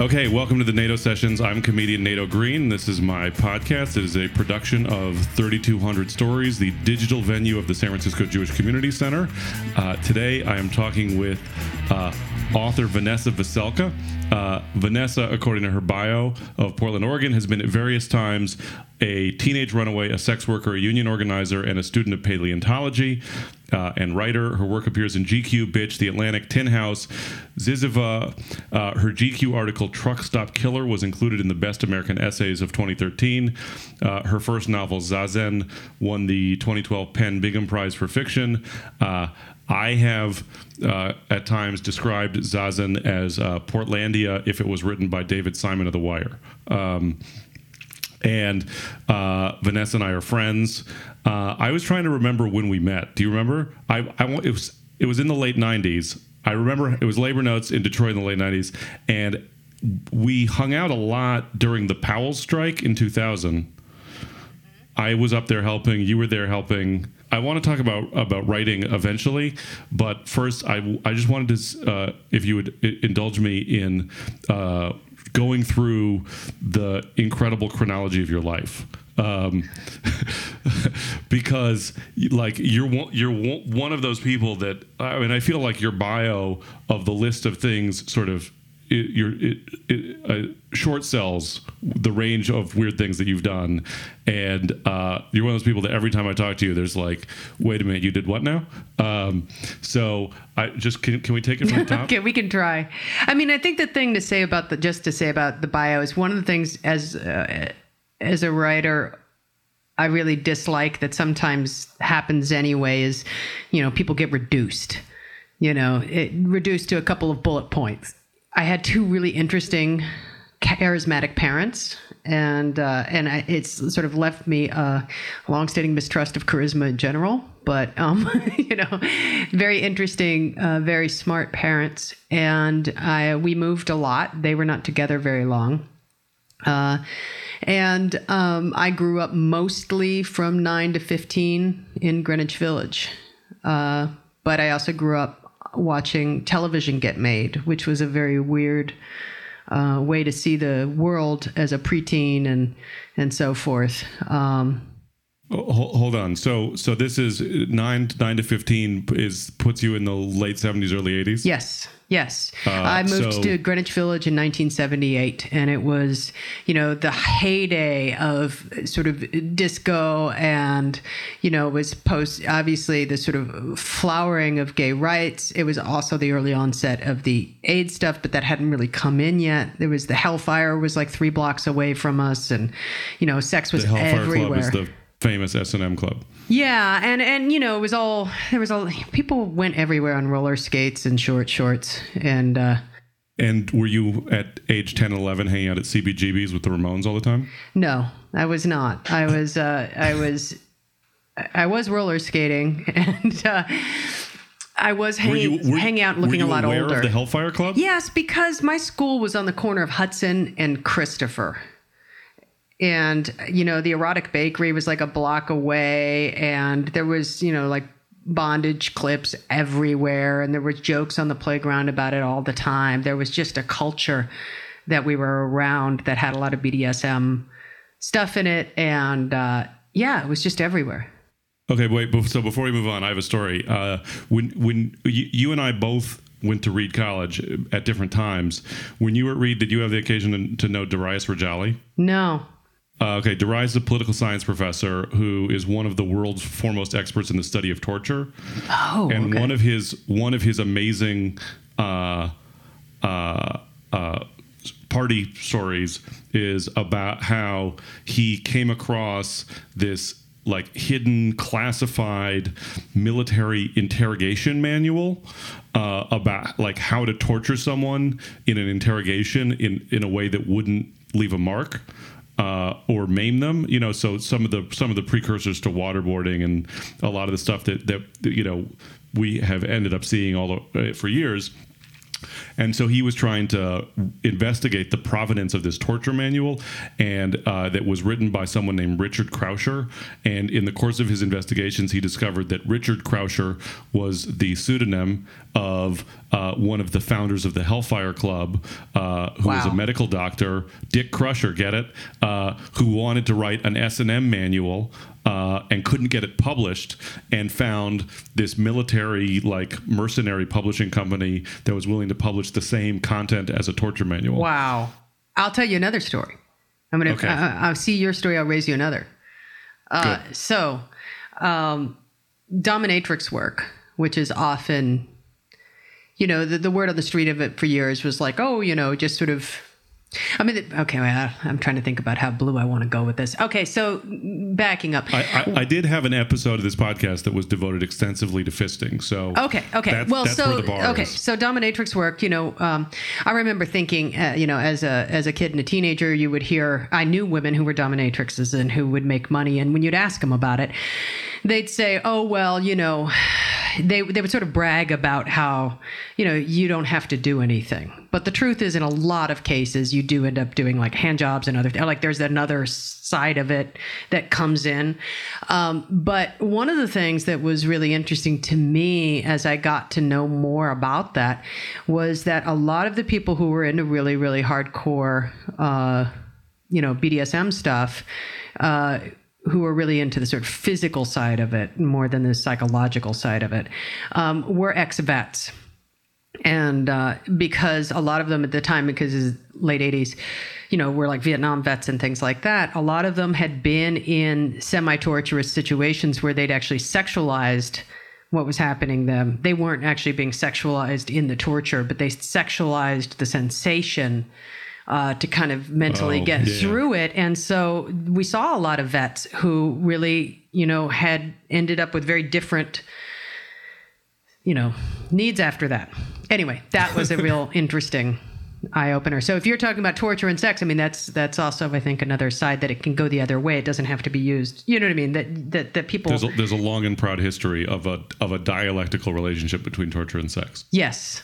Okay, welcome to the Nato sessions. I'm comedian Nato Green. This is my podcast. It is a production of 3,200 Stories, the digital venue of the San Francisco Jewish Community Center. Uh, today, I am talking with uh, author Vanessa Veselka. Uh, Vanessa, according to her bio of Portland, Oregon, has been at various times a teenage runaway, a sex worker, a union organizer, and a student of paleontology uh, and writer. Her work appears in GQ, Bitch, The Atlantic, Tin House, Zyzzyva. Uh, her GQ article, Truck Stop Killer, was included in the Best American Essays of 2013. Uh, her first novel, Zazen, won the 2012 PEN Bingham Prize for Fiction. Uh, I have uh, at times described Zazen as uh, Portlandia if it was written by David Simon of The Wire. Um, and uh, Vanessa and I are friends. Uh, I was trying to remember when we met. Do you remember? I, I it was it was in the late '90s. I remember it was labor notes in Detroit in the late '90s, and we hung out a lot during the Powell strike in 2000. I was up there helping. You were there helping. I want to talk about about writing eventually, but first, I I just wanted to, uh, if you would indulge me in uh, going through the incredible chronology of your life. Um, because like you're one, you're one of those people that I mean I feel like your bio of the list of things sort of it, your it, it, uh, short sells the range of weird things that you've done, and uh, you're one of those people that every time I talk to you, there's like, wait a minute, you did what now? Um, so I just can, can we take it from the top? okay, we can try. I mean, I think the thing to say about the just to say about the bio is one of the things as uh, as a writer. I really dislike that sometimes happens anyway is, you know, people get reduced, you know, it reduced to a couple of bullet points I had two really interesting, charismatic parents, and uh, and I, it's sort of left me a long-standing mistrust of charisma in general. But um, you know, very interesting, uh, very smart parents, and I we moved a lot. They were not together very long. Uh, and um, I grew up mostly from 9 to 15 in Greenwich Village. Uh, but I also grew up watching television get made, which was a very weird uh, way to see the world as a preteen and and so forth. Um, Hold on. So so this is nine nine to fifteen is puts you in the late seventies, early eighties. Yes, yes. Uh, I moved so, to Greenwich Village in 1978, and it was you know the heyday of sort of disco, and you know was post obviously the sort of flowering of gay rights. It was also the early onset of the AIDS stuff, but that hadn't really come in yet. There was the Hellfire was like three blocks away from us, and you know sex was everywhere famous S&M club. Yeah, and and you know, it was all there was all people went everywhere on roller skates and short shorts and uh and were you at age 10 11 hanging out at CBGB's with the Ramones all the time? No, I was not. I was uh I was I was roller skating and uh I was hanging, you, were, hanging out looking a lot older. The Hellfire Club? Yes, because my school was on the corner of Hudson and Christopher and you know the erotic bakery was like a block away and there was you know like bondage clips everywhere and there were jokes on the playground about it all the time there was just a culture that we were around that had a lot of bdsm stuff in it and uh, yeah it was just everywhere okay wait so before we move on i have a story uh, when when you, you and i both went to Reed College at different times. When you were at Reed, did you have the occasion to, to know Darius Rejali? No. Uh, okay, is a political science professor who is one of the world's foremost experts in the study of torture. Oh, and okay. one of his one of his amazing uh, uh, uh, party stories is about how he came across this like hidden classified military interrogation manual uh, about like how to torture someone in an interrogation in in a way that wouldn't leave a mark uh, or maim them. You know, so some of the some of the precursors to waterboarding and a lot of the stuff that that you know we have ended up seeing all uh, for years. And so he was trying to investigate the provenance of this torture manual, and uh, that was written by someone named Richard Krauscher. And in the course of his investigations, he discovered that Richard Krauscher was the pseudonym of uh, one of the founders of the Hellfire Club, uh, who was a medical doctor, Dick Crusher, get it, uh, who wanted to write an S and M manual uh, and couldn't get it published, and found this military like mercenary publishing company that was willing to publish the same content as a torture manual. Wow. I'll tell you another story. I'm gonna. Okay. I, I'll see your story. I'll raise you another. Uh, so, um, dominatrix work, which is often, you know, the, the word on the street of it for years was like, oh, you know, just sort of. I mean, okay, well, I'm trying to think about how blue I want to go with this. Okay, so backing up. I, I, I did have an episode of this podcast that was devoted extensively to fisting. So Okay. Okay. that's, well, that's so where the bar okay. is. So dominatrix work. You know, um, I remember thinking, uh, you know, as a as a kid and a teenager, you would hear. I knew women who were dominatrixes and who would make money, and when you'd ask them about it, they'd say, "Oh, well, you know." They, they would sort of brag about how you know you don't have to do anything but the truth is in a lot of cases you do end up doing like hand jobs and other like there's another side of it that comes in. Um, but one of the things that was really interesting to me as i got to know more about that was that a lot of the people who were into really really hardcore uh, you know bdsm stuff uh, who were really into the sort of physical side of it more than the psychological side of it um, were ex-vets and uh, because a lot of them at the time because it's late 80s you know were like vietnam vets and things like that a lot of them had been in semi-torturous situations where they'd actually sexualized what was happening to them they weren't actually being sexualized in the torture but they sexualized the sensation uh, to kind of mentally Oh, get yeah. through it and so we saw a lot of vets who really you know had ended up with very different you know, needs after that. Anyway, that was a real interesting eye opener. So if you're talking about torture and sex, I mean that's that's also I think another side that it can go the other way. It doesn't have to be used. You know what I mean? That that that people There's a, there's a long and proud history of a of a dialectical relationship between torture and sex. Yes.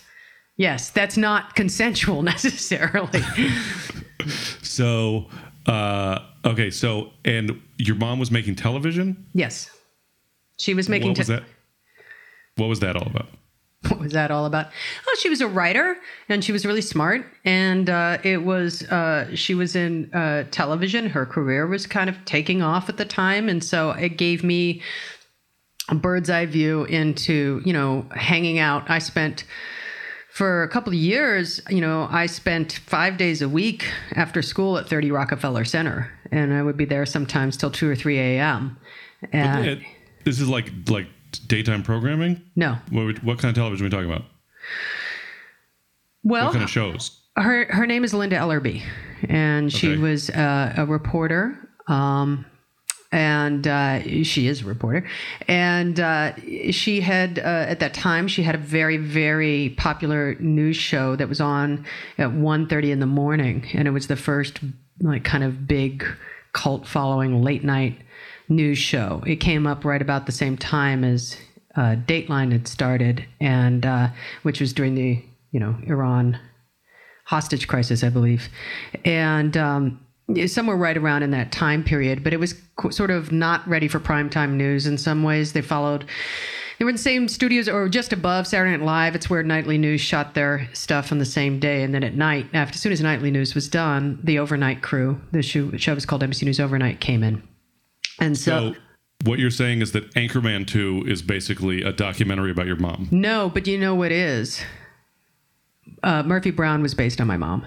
Yes, that's not consensual necessarily. So, uh, okay, so and your mom was making television. yes. She was making What was that? What was that all about? what was that all about? Oh, she was a writer and she was really smart. And uh, it was, uh, she was in uh, television. Her career was kind of taking off at the time. And so it gave me a bird's eye view into, you know, hanging out. I spent, for a couple of years, you know, I spent five days a week after school at 30 Rockefeller Center. And I would be there sometimes till 2 or 3 a.m. And It- this is like like daytime programming. no. What, what kind of television are we talking about? Well, What kind of shows? her her name is Linda Ellerbee, and she Okay. was uh, a reporter. Um, and uh, she is a reporter, and uh, she had uh, at that time she had a very very popular news show that was on at 1.30 in the morning, and it was the first like kind of big cult following late night news show. It came up right about the same time as uh, Dateline had started, and uh, which was during the you know Iran hostage crisis, I believe, and um, somewhere right around in that time period. But it was sort of not ready for primetime news in some ways. They followed. They were in the same studios or just above Saturday Night Live. It's where Nightly News shot their stuff on the same day. And then at night, after as soon as Nightly News was done, the overnight crew, the show, show was called NBC News Overnight, came in. And so, So, what you're saying is that Anchorman 2 is basically a documentary about your mom. no, but you know what is? Uh, Murphy Brown was based on my mom.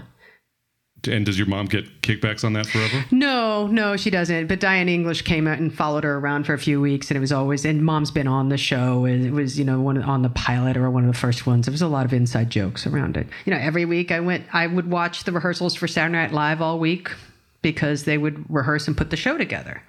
And does your mom get kickbacks on that forever? No, no, she doesn't. But Diane English came out and followed her around for a few weeks, and it was always. And Mom's been on the show. and It was, you know, one on the pilot or one of the first ones. There was a lot of inside jokes around it. You know, every week I went. I would watch the rehearsals for Saturday Night Live all week because they would rehearse and put the show together.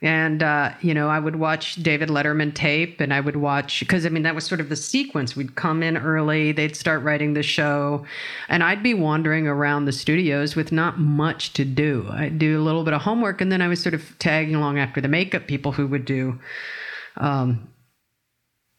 And uh, you know, I would watch David Letterman tape, and I would watch because I mean that was sort of the sequence. We'd come in early, they'd start writing the show, and I'd be wandering around the studios with not much to do. I'd do a little bit of homework, and then I was sort of tagging along after the makeup people who would do, um,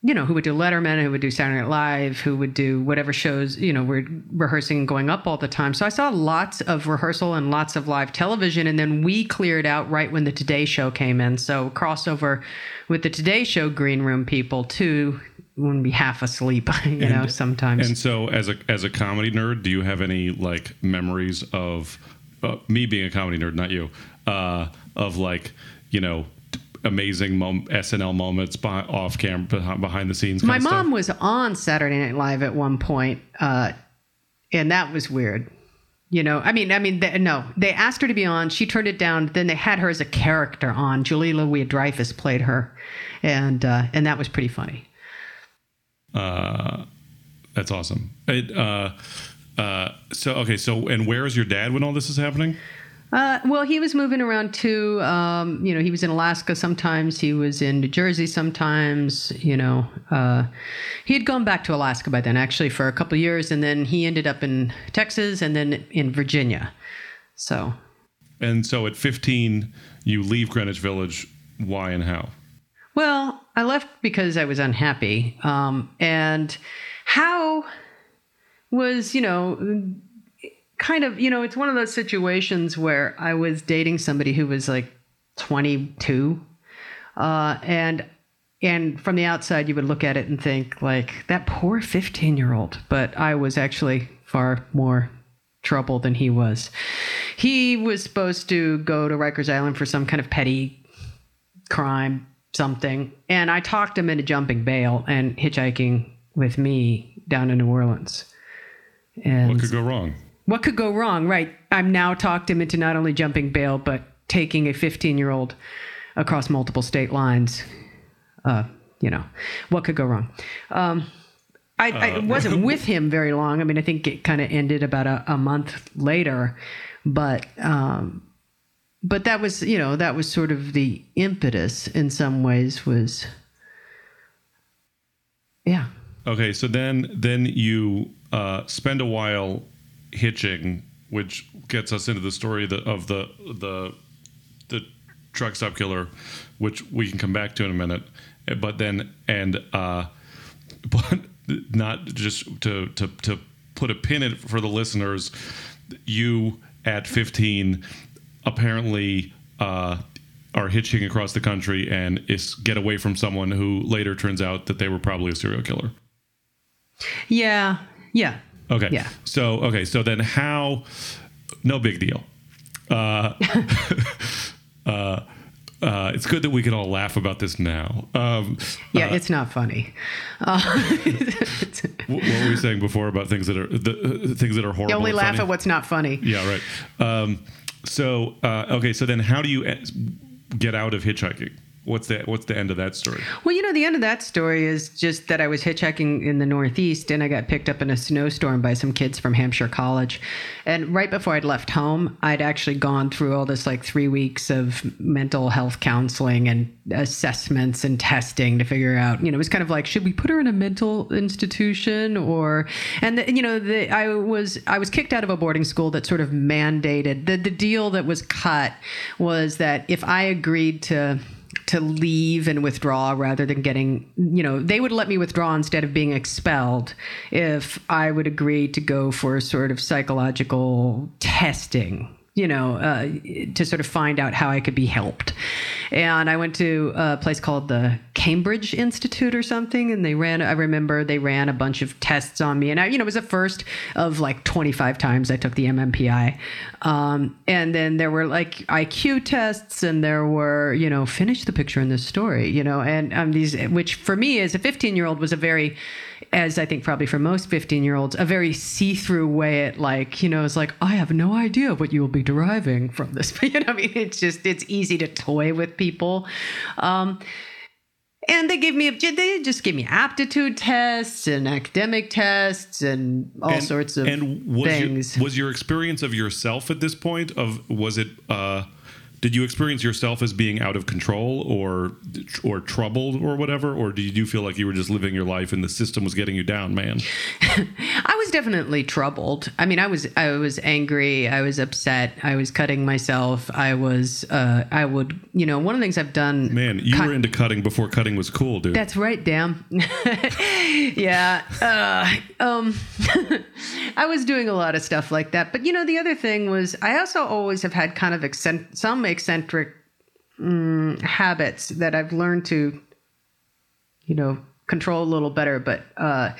you know, every week I went. I would watch the rehearsals for Saturday Night Live all week because they would rehearse and put the show together. And you know, I would watch because I mean that was sort of the sequence. We'd come in early, they'd start writing the show, and I'd be wandering around the studios with not much to do. I'd do a little bit of homework, and then I was sort of tagging along after the makeup people who would do, you know, who would do Letterman, who would do Saturday Night Live, who would do whatever shows, you know, we're rehearsing and going up all the time. So I saw lots of rehearsal and lots of live television. And then we cleared out right when the Today Show came in. So crossover with the Today Show green room people too wouldn't be half asleep, you And- know, sometimes. And so, as a as a comedy nerd, do you have any like memories of uh, me being a comedy nerd, not you, uh, of like you know amazing mom- SNL moments behind, off camera, behind, behind the scenes? My mom stuff? was on Saturday Night Live at one point, uh, and that was weird. You know, I mean, I mean, they, no, they asked her to be on. She turned it down. Then they had her as a character on. Julie Louis Dreyfus played her, and uh, and that was pretty funny. Uh, that's awesome. It, uh, uh, so okay, so and where is your dad when all this is happening? Uh, well, he was moving around too. Um, you know, he was in Alaska sometimes. He was in New Jersey sometimes. You know, uh, he had gone back to Alaska by then, actually, for a couple years, and then he ended up in Texas and then in Virginia. So And so at 15, you leave Greenwich Village. Why and how? Well, I left because I was unhappy. Um, and how was, you know, kind of, you know, it's one of those situations where I was dating somebody who was like 22. Uh, and and from the outside, you would look at it and think, like, that poor 15 year old. But I was actually far more trouble than he was. He was supposed to go to Rikers Island for some kind of petty crime, something. And I talked him into jumping bail and hitchhiking with me down to New Orleans. And What could go wrong? What could go wrong? Right. I'm now talked him into not only jumping bail, but taking a 15 year old across multiple state lines. Uh, you know, what could go wrong? Um, I, I wasn't with him very long. I mean, I think it kind of ended about a, a month later, but um, but that was you know that was sort of the impetus in some ways was yeah Okay, so then then you uh, spend a while hitching, which gets us into the story of the the the, the truck stop killer, which we can come back to in a minute. But then and uh, but not just to to to put a pin in it for the listeners. You at 15 apparently uh, are hitching across the country and is get away from someone who later turns out that they were probably a serial killer. yeah yeah Okay. Yeah. So okay. So then how? No big deal. Uh, uh, uh, it's good that we can all laugh about this now. Um, yeah it's not funny uh, what were we saying before about things that are the uh, things that are horrible? you only laugh funny? at what's not funny Yeah. Right. Um, so uh, okay. So then how do you get out of hitchhiking? What's the what's the end of that story? Well, you know, the end of that story is just that I was hitchhiking in the Northeast and I got picked up in a snowstorm by some kids from Hampshire College. And right before I'd left home, I'd actually gone through all this like three weeks of mental health counseling and assessments and testing to figure out, you know, it was kind of like, should we put her in a mental institution or, and, the, you know, the, I was, I was kicked out of a boarding school that sort of mandated the, the deal that was cut was that if I agreed to, to leave and withdraw rather than getting, you know, they would let me withdraw instead of being expelled if I would agree to go for a sort of psychological testing, you know, uh, to sort of find out how I could be helped. And I went to a place called the Cambridge Institute or something, and they ran, I remember they ran a bunch of tests on me. And I, you know, it was the first of like 25 times I took the MMPI. Um, and then there were like IQ tests, and there were, you know, finish the picture in this story, you know, and um, these, which for me as a 15 year old was a very, as I think probably for most 15 year olds, a very see through way at like, you know, it's like, I have no idea what you will be deriving from this. you know, I mean, it's just, it's easy to toy with people. Um, and they gave me, they just gave me aptitude tests and academic tests and all And- sorts of and was things. Your, was your experience of yourself at this point of was it uh, did you experience yourself as being out of control or or troubled or whatever or did you feel like you were just living your life and the system was getting you down man I was definitely troubled. I mean, I was I was angry. I was upset. I was cutting myself. I was uh, I would you know one of the things I've done. Man, you cut- were into cutting before cutting was cool, dude. That's right, damn. yeah. Uh, um, I was doing a lot of stuff like that. But, you know, the other thing was I also always have had kind of accent- some eccentric mm, habits that I've learned to, you know, control a little better. But, uh,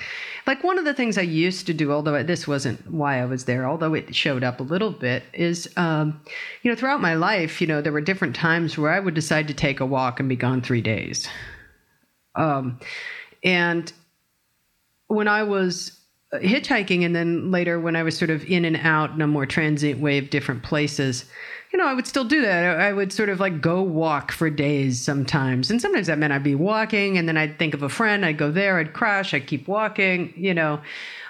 like one of the things I used to do, although this wasn't why I was there, although it showed up a little bit, is, um, you know, throughout my life, you know, there were different times where I would decide to take a walk and be gone three days. Um, and when I was hitchhiking, and then later when I was sort of in and out in a more transient way of different places, you know, I would still do that. I would sort of like go walk for days sometimes. And sometimes that meant I'd be walking and then I'd think of a friend, I'd go there, I'd crash, I'd keep walking, you know.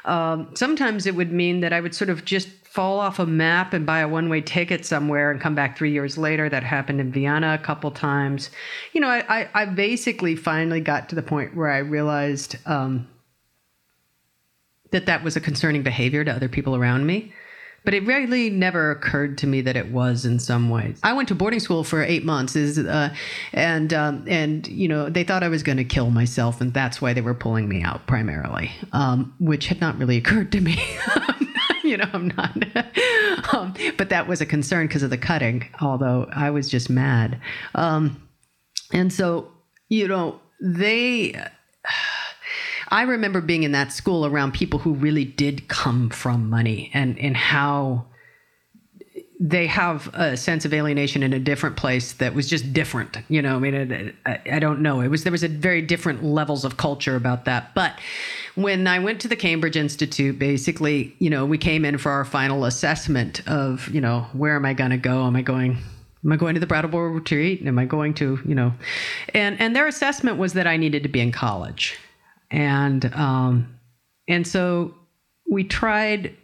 Um, sometimes it would mean that I would sort of just fall off a map and buy a one way ticket somewhere and come back three years later. That happened in Vienna a couple times. You know, I, I, I basically finally got to the point where I realized um, that that was a concerning behavior to other people around me. But it really never occurred to me that it was in some ways. I went to boarding school for eight months, is, uh, and um, and you know they thought I was going to kill myself, and that's why they were pulling me out primarily, um, which had not really occurred to me. you know, I'm not. um, but that was a concern because of the cutting. Although I was just mad, um, and so you know they. I remember being in that school around people who really did come from money and, and how they have a sense of alienation in a different place that was just different. You know, I mean, I, I don't know. It was there was a very different levels of culture about that. But when I went to the Cambridge Institute, basically, you know, we came in for our final assessment of, you know, where am I going to go? Am I going Am I going to the Brattleboro retreat? Am I going to, you know, and and their assessment was that I needed to be in college and um, and so we tried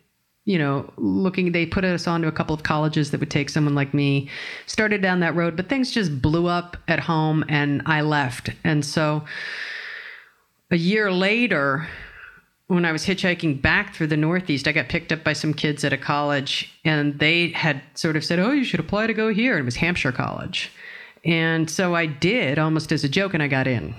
you know looking they put us onto a couple of colleges that would take someone like me started down that road but things just blew up at home and i left. And so a year later when i was hitchhiking back through the northeast i got picked up by some kids at a college and they had sort of said oh you should apply to go here. And it was hampshire college. And so i did almost as a joke and i got in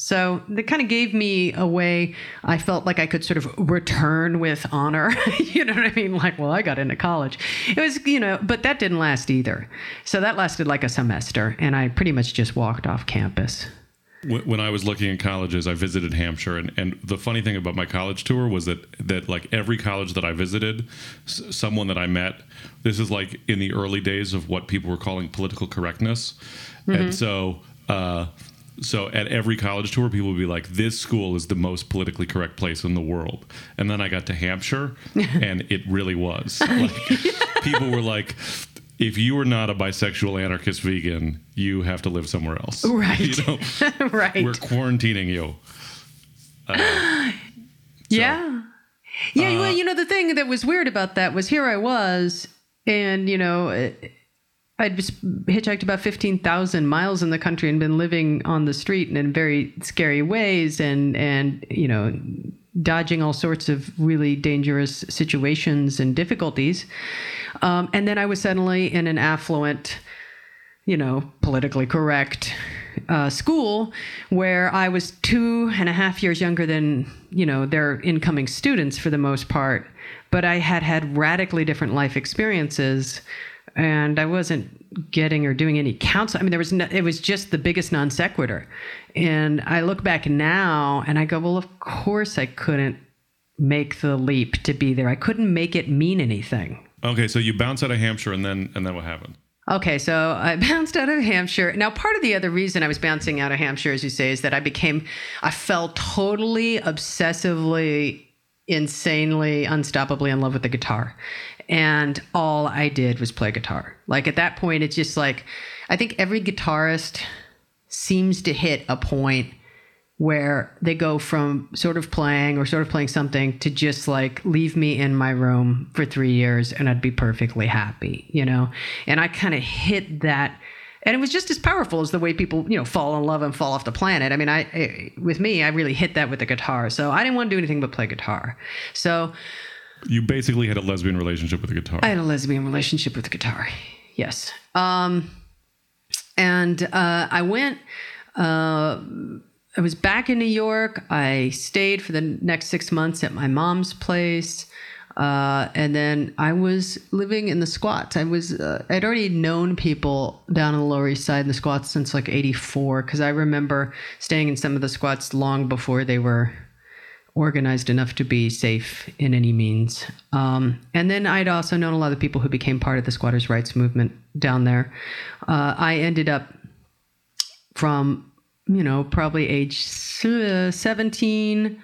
so that kind of gave me a way I felt like I could sort of return with honor. you know what I mean? Like, well, I got into college. It was, you know, but that didn't last either. So that lasted like a semester, and I pretty much just walked off campus. When I was looking at colleges, I visited Hampshire, and, and the funny thing about my college tour was that that like every college that I visited, s- someone that I met, this is like in the early days of what people were calling political correctness, and so. Uh, so at every college tour, people would be like, "This school is the most politically correct place in the world." And then I got to Hampshire, and it really was. Like, people were like, "If you are not a bisexual anarchist vegan, you have to live somewhere else." Right. You know, right. we're quarantining you. Uh, yeah. Yeah. well, uh, you know, the thing that was weird about that was here I was, and, you know, it, I'd hitchhiked about 15,000 miles in the country and been living on the street and in very scary ways and, and, you know, dodging all sorts of really dangerous situations and difficulties. Um, and then I was suddenly in an affluent, you know, politically correct uh, school where I was two and a half years younger than, you know, their incoming students for the most part. But I had had radically different life experiences and I wasn't getting or doing any counseling. I mean, there was no, it was just the biggest non sequitur. And I look back now and I go, well, of course I couldn't make the leap to be there. I couldn't make it mean anything. Okay, so you bounce out of Hampshire, and then and then what happened? Okay, so I bounced out of Hampshire. Now, part of the other reason I was bouncing out of Hampshire, as you say, is that I became, I fell totally, obsessively, insanely, unstoppably in love with the guitar. And all I did was play guitar. Like at that point, it's just like, I think every guitarist seems to hit a point where they go from sort of playing or sort of playing something to just like leave me in my room for three years and I'd be perfectly happy, you know? And I kind of hit that and it was just as powerful as the way people you know fall in love and fall off the planet i mean i, I with me i really hit that with the guitar so i didn't want to do anything but play guitar so You basically had a lesbian relationship with the guitar. i had a lesbian relationship with the guitar yes um and uh i went uh i was back in new york i stayed for the next six months at my mom's place uh, and then I was living in the squats. I was uh, I'd already known people down on the Lower East Side in the squats since like '84 because I remember staying in some of the squats long before they were organized enough to be safe in any means. Um, and then I'd also known a lot of people who became part of the squatters' rights movement down there. Uh, I ended up from you know probably age uh, 17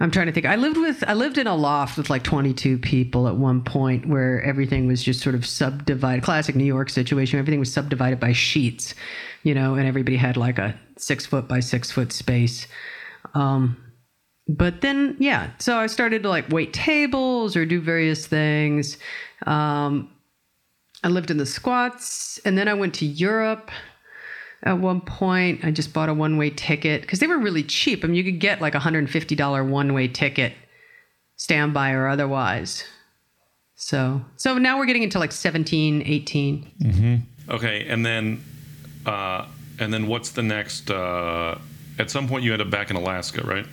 I'm trying to think. I lived with I lived in a loft with like 22 people at one point where everything was just sort of subdivided. Classic New York situation. Everything was subdivided by sheets, you know, and everybody had like a six foot by six foot space. Um, but then, yeah, so I started to like wait tables or do various things. Um, I lived in the squats, and then I went to Europe at one point i just bought a one-way ticket because they were really cheap i mean you could get like a $150 one-way ticket standby or otherwise so so now we're getting into like 17 18 Okay, and then, uh, and then what's the next? Uh, at some point, you end up back in Alaska, right?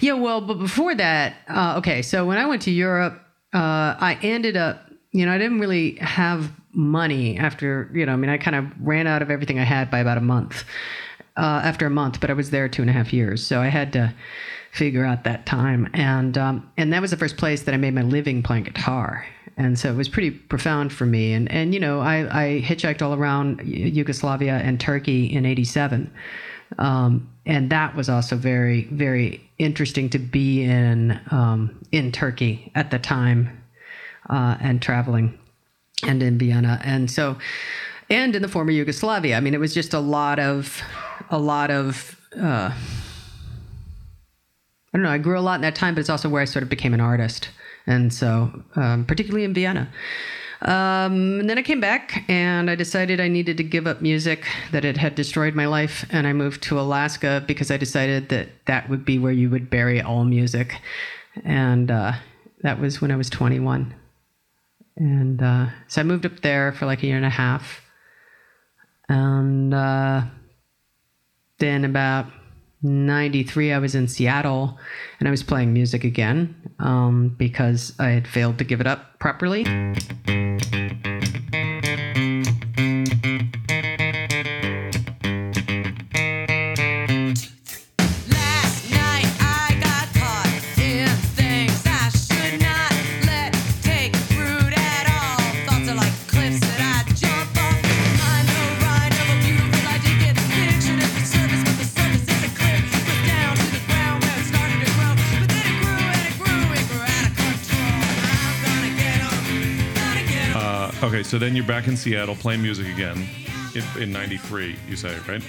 Yeah well but before that uh, okay so when i went to europe uh, i ended up you know i didn't really have money after you know i mean i kind of ran out of everything i had by about a month uh, after a month but i was there two and a half years so i had to figure out that time. And um, and that was the first place that i made my living playing guitar. And so it was pretty profound for me. And and you know i, I hitchhiked all around yugoslavia and turkey in 87 um, and that was also very very interesting to be in um, in turkey at the time uh, and traveling and in Vienna. And so, and in the former Yugoslavia. I mean, it was just a lot of, a lot of, uh, I don't know, I grew a lot in that time, but it's also where I sort of became an artist. And so, um, particularly in Vienna. Um, and then I came back and I decided I needed to give up music, that it had destroyed my life. And I moved to Alaska because I decided that that would be where you would bury all music. And uh, that was when I was 21. And uh, so I moved up there for like a year and a half. And uh, then about 93, I was in Seattle and I was playing music again um, because I had failed to give it up properly. Okay, so then you're back in Seattle playing music again in, in '93. You say right?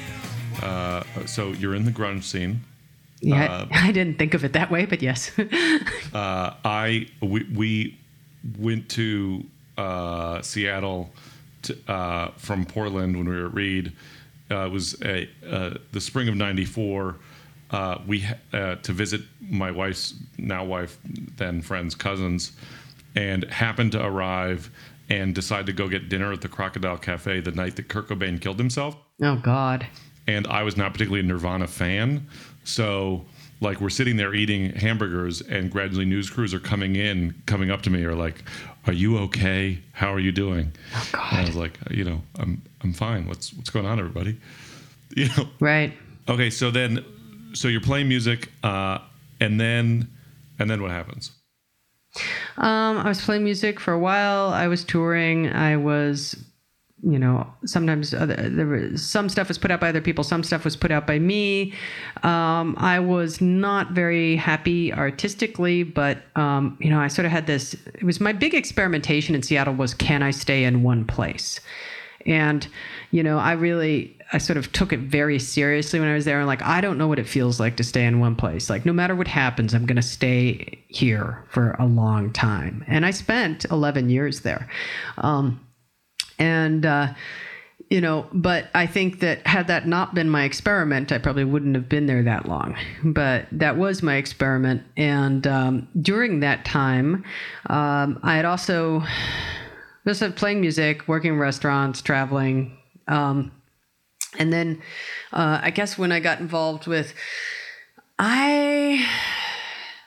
Uh, so you're in the grunge scene. Yeah, I, I didn't think of it that way, but yes. Uh, I we, we went to uh, Seattle to, uh, from Portland when we were at Reed. Uh, it was a, uh, the spring of '94. Uh, we uh, to visit my wife's now wife, then friends, cousins, and happened to arrive and decide to go get dinner at the Crocodile Cafe the night that Kurt Cobain killed himself oh, God. and I was not particularly a Nirvana fan. So, like, we're sitting there eating hamburgers, and gradually news crews are coming in, coming up to me, are like, "Are you okay? How are you doing?" Oh, God. And I was like, "You know, I'm I'm fine. What's what's going on, everybody?" You know. Right. Okay, so then, so you're playing music, uh, and then, and then what happens? Um, I was playing music for a while. I was touring. I was, you know, sometimes other, there was some stuff was put out by other people. Some stuff was put out by me. Um, I was not very happy artistically, but um, you know, I sort of had this. It was my big experimentation in Seattle was can I stay in one place, and you know, I really. I sort of took it very seriously when I was there and like I don't know what it feels like to stay in one place. Like no matter what happens, I'm going to stay here for a long time. And I spent 11 years there. Um, and uh, you know, but I think that had that not been my experiment, I probably wouldn't have been there that long. But that was my experiment. And um, during that time, um, I had also just playing music, working in restaurants, traveling. Um, and then uh, I guess when I got involved with, I,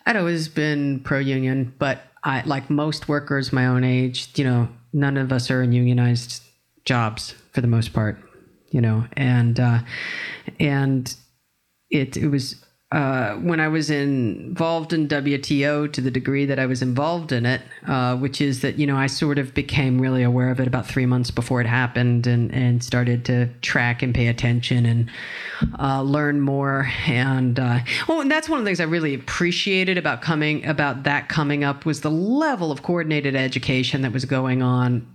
I'd always been pro union, but I, like most workers my own age, you know, none of us are in unionized jobs for the most part, you know, and uh, and it it was uh, when I was involved in WTO to the degree that I was involved in it, uh, which is that you know I sort of became really aware of it about three months before it happened, and and started to track and pay attention and uh, learn more. And oh, and that's one of the things I really appreciated about coming about that coming up was the level of coordinated education that was going on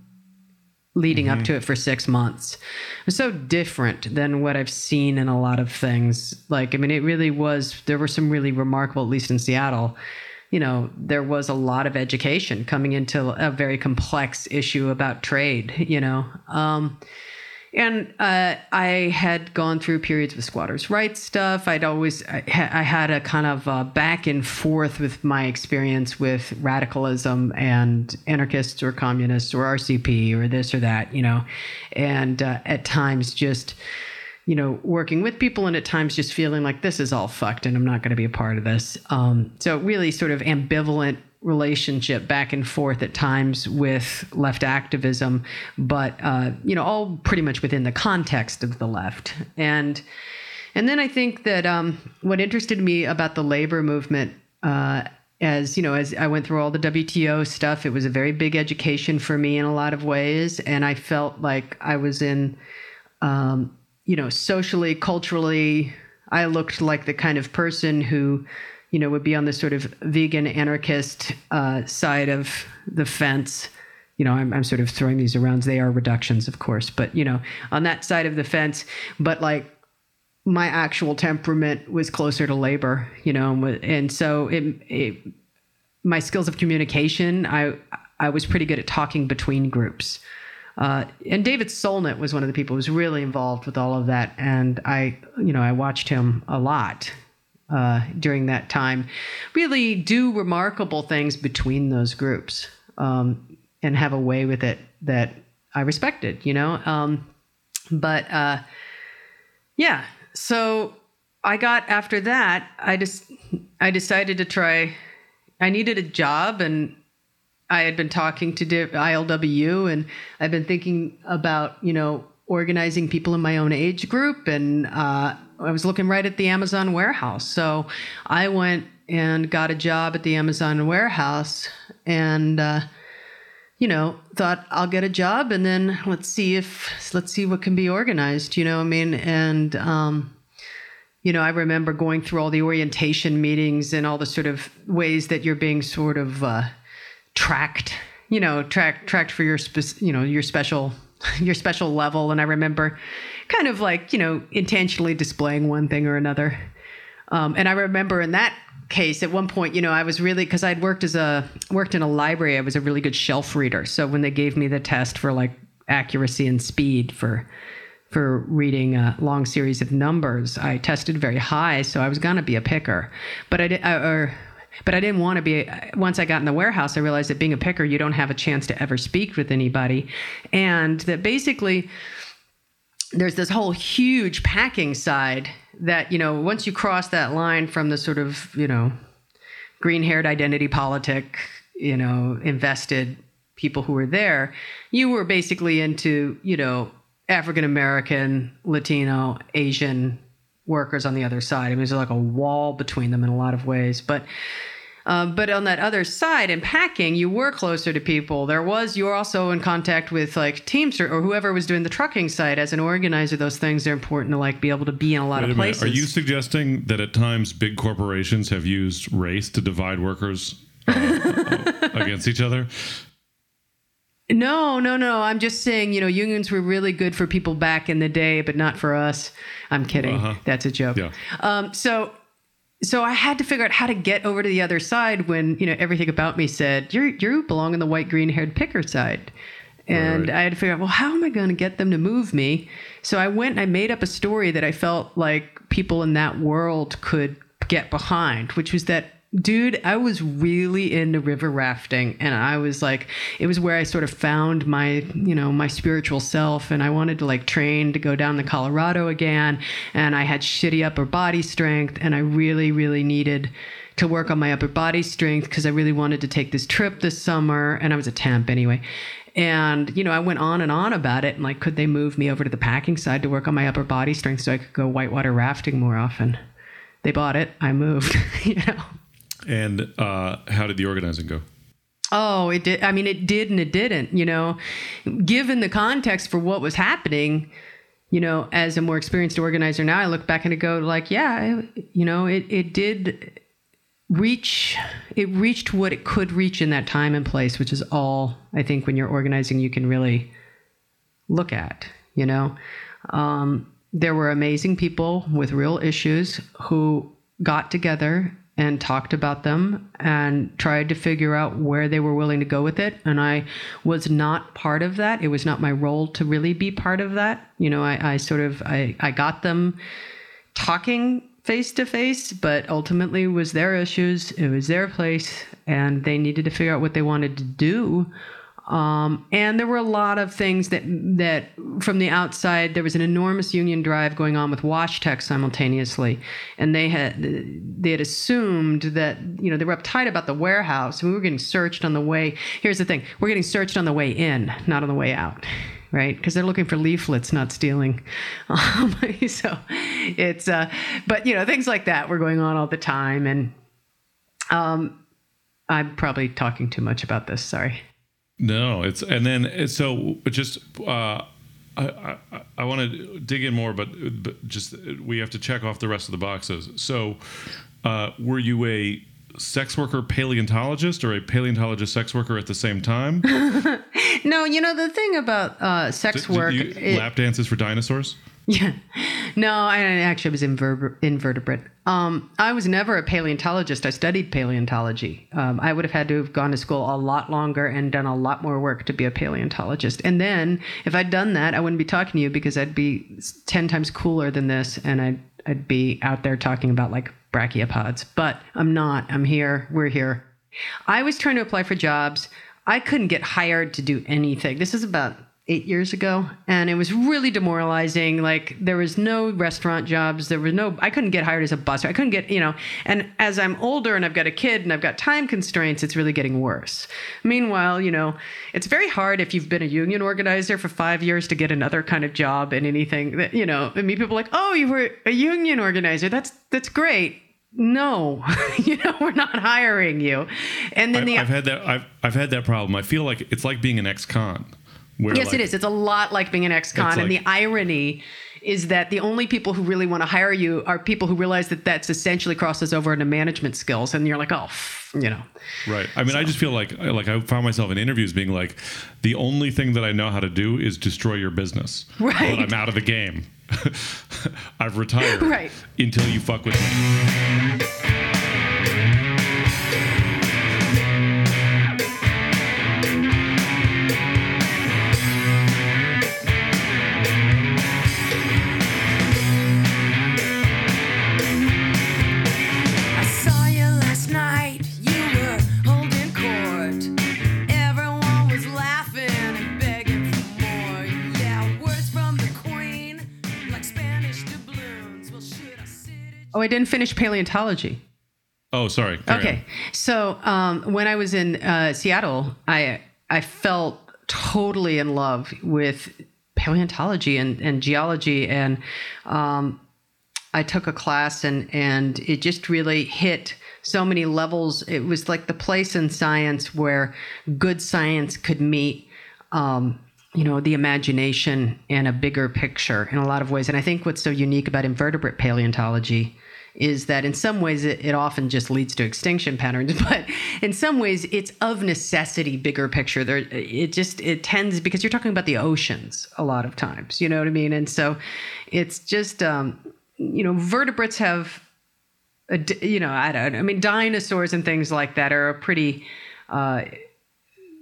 leading up to it for six months. It was so different than what I've seen in a lot of things. Like, I mean, it really was, there were some really remarkable, at least in Seattle. You know, there was a lot of education coming into a very complex issue about trade, you know. Um, and uh, I had gone through periods with squatters' rights stuff. I'd always, I, I had a kind of uh, back and forth with my experience with radicalism and anarchists or communists or RCP or this or that, you know, and uh, at times just, you know, working with people and at times just feeling like this is all fucked and I'm not going to be a part of this. Um, so really sort of ambivalent relationship back and forth at times with left activism, but uh, you know, all pretty much within the context of the left. And and then I think that um, what interested me about the labor movement. Uh, as you know, as I went through all the WTO stuff, it was a very big education for me in a lot of ways, and I felt like I was in, um, you know, socially, culturally, I looked like the kind of person who you know, would be on the sort of vegan anarchist uh, side of the fence. You know, I'm, I'm sort of throwing these around. They are reductions, of course, but you know, on that side of the fence. But like, my actual temperament was closer to labor. You know, and so it, it my skills of communication, I I was pretty good at talking between groups. Uh, and David Solnit was one of the people who was really involved with all of that, and I, you know, I watched him a lot uh, during that time really do remarkable things between those groups um, and have a way with it that I respected, you know? Um, but uh, yeah, so I got after that, I just, I decided to try, I needed a job and I had been talking to ILWU and I've been thinking about, you know, organizing people in my own age group and uh, I was looking right at the Amazon warehouse. So I went and got a job at the Amazon warehouse and, uh, you know, thought I'll get a job and then let's see if, let's see what can be organized, you know I mean? And, um, you know, I remember going through all the orientation meetings and all the sort of ways that you're being sort of uh, tracked, you know, tracked tracked for your, spe- you know, your special your special level. And I remember kind of like, you know, intentionally displaying one thing or another. Um, and I remember in that case, at one point, you know, I was really because I'd worked as a worked in a library. I was a really good shelf reader. So when they gave me the test for like accuracy and speed for for reading a long series of numbers, I tested very high. So I was gonna be a picker, but I did. I, or but I didn't want to be. Once I got in the warehouse, I realized that being a picker, you don't have a chance to ever speak with anybody, and that basically there's this whole huge packing side that you know once you cross that line from the sort of you know green-haired identity politic, you know, invested people who were there, you were basically into you know African American, Latino, Asian workers on the other side. I mean, there's like a wall between them in a lot of ways. But um, but on that other side, in packing, you were closer to people. There was you were also in contact with like Teamster or whoever was doing the trucking side. As an organizer, those things are important to like be able to be in a lot Wait of a minute. places. Are you suggesting that at times big corporations have used race to divide workers uh, against each other? No, no, no. I'm just saying, you know, unions were really good for people back in the day, but not for us. I'm kidding. Uh-huh. That's a joke. Yeah. Um, so, so I had to figure out how to get over to the other side when you know everything about me said you you belong on the white green haired picker side, And Right. I had to figure out, well, how am I going to get them to move me? So I went and I made up a story that I felt like people in that world could get behind, which was that dude, I was really into river rafting and I was like it was where I sort of found my, you know, my spiritual self and I wanted to like train to go down the Colorado again and I had shitty upper body strength and I really really needed to work on my upper body strength because I really wanted to take this trip this summer and I was a temp anyway. And you know, I went on and on about it and like could they move me over to the packing side to work on my upper body strength so I could go whitewater rafting more often. They bought it, I moved, you know. And uh, how did the organizing go? Oh, it did. I mean, it did and it didn't. You know, given the context for what was happening, you know, as a more experienced organizer now, I look back and I go like, yeah, you know, it it did reach it reached what it could reach in that time and place, which is all I think when you're organizing you can really look at. You know, um, there were amazing people with real issues who got together and talked about them and tried to figure out where they were willing to go with it. And I was not part of that. It was not my role to really be part of that. You know, I, I sort of I, I got them talking face to face, but ultimately it was their issues, it was their place, and they needed to figure out what they wanted to do. Um, and there were a lot of things that that from the outside there was an enormous union drive going on with WashTech simultaneously, and they had they had assumed that you know they were uptight about the warehouse. We were getting searched on the way. Here's the thing: we're getting searched on the way in, not on the way out right? Because they're looking for leaflets, not stealing. Um, so it's, uh, but you know, things like that were going on all the time. And um, I'm probably talking too much about this. Sorry. No, it's and then it's so just uh, I I, I want to dig in more, but, but just we have to check off the rest of the boxes. So, uh, were you a sex worker paleontologist or a paleontologist sex worker at the same time? No, you know, the thing about uh, sex Did work. you- it- lap dances for dinosaurs? Yeah. No, I actually was inver- invertebrate. Um, I was never a paleontologist. I studied paleontology. Um, I would have had to have gone to school a lot longer and done a lot more work to be a paleontologist. And then, if I'd done that, I wouldn't be talking to you because I'd be 10 times cooler than this and I'd, I'd be out there talking about like brachiopods. But I'm not. I'm here. We're here. I was trying to apply for jobs. I couldn't get hired to do anything. This is about eight years ago, and it was really demoralizing. Like there was no restaurant jobs. There was no. I couldn't get hired as a busser. I couldn't get you know. And as I'm older and I've got a kid and I've got time constraints, it's really getting worse. Meanwhile, you know, it's very hard if you've been a union organizer for five years to get another kind of job in anything. That you know, I mean, people are like, oh, you were a union organizer. That's that's great no you know we're not hiring you and then I, the I've had that. I've I've had that problem. I feel like it's like being an ex-con. Where yes like, it is it's a lot like being an ex-con It's and the irony is that the only people who really want to hire you are people who realize that that's essentially crosses over into management skills and you're like oh you know Right. I mean, I just feel like like I found myself in interviews being like, the only thing that I know how to do is destroy your business. Right. But I'm out of the game. I've retired. Right. Until you fuck with me. Oh i didn't finish paleontology Oh, sorry. Carry Okay, on. so um, when I was in uh, Seattle, I I felt totally in love with paleontology and, and geology, and um, I took a class, and and it just really hit so many levels. It was like the place in science where good science could meet. Um, you know the imagination and a bigger picture in a lot of ways and i think what's so unique about invertebrate paleontology is that in some ways it, it often just leads to extinction patterns but in some ways it's of necessity bigger picture. There it just it tends because you're talking about the oceans a lot of times you know what i mean? And so it's just um you know vertebrates have a you know i don't i mean dinosaurs and things like that are a pretty uh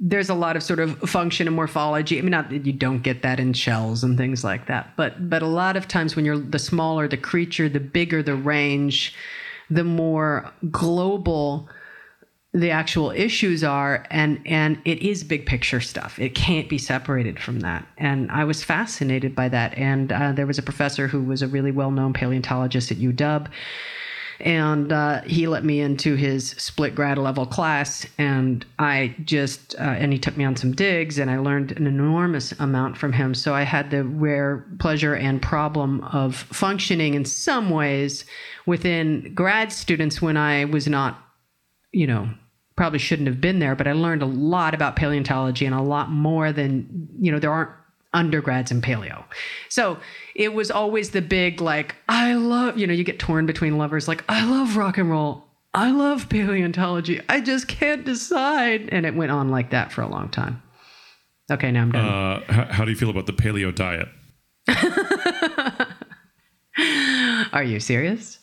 there's a lot of sort of function and morphology. I mean, not that you don't get that in shells and things like that, but but a lot of times when you're the smaller the creature, the bigger the range, the more global the actual issues are and and it is big picture stuff. It can't be separated from that. And i was fascinated by that. And uh, there was a professor who was a really well-known paleontologist at uw and uh, he let me into his split grad level class and i just uh, and he took me on some digs and i learned an enormous amount from him. So i had the rare pleasure and problem of functioning in some ways within grad students when i was not you know, probably shouldn't have been there, but I learned a lot about paleontology and a lot more than, you know, there aren't undergrads in paleo. So it was always the big, like, I love, you know, you get torn between lovers, like, I love rock and roll. I love paleontology. I just can't decide. And it went on like that for a long time. Okay, now I'm done. Uh, how, how do you feel about the paleo diet? Are you serious?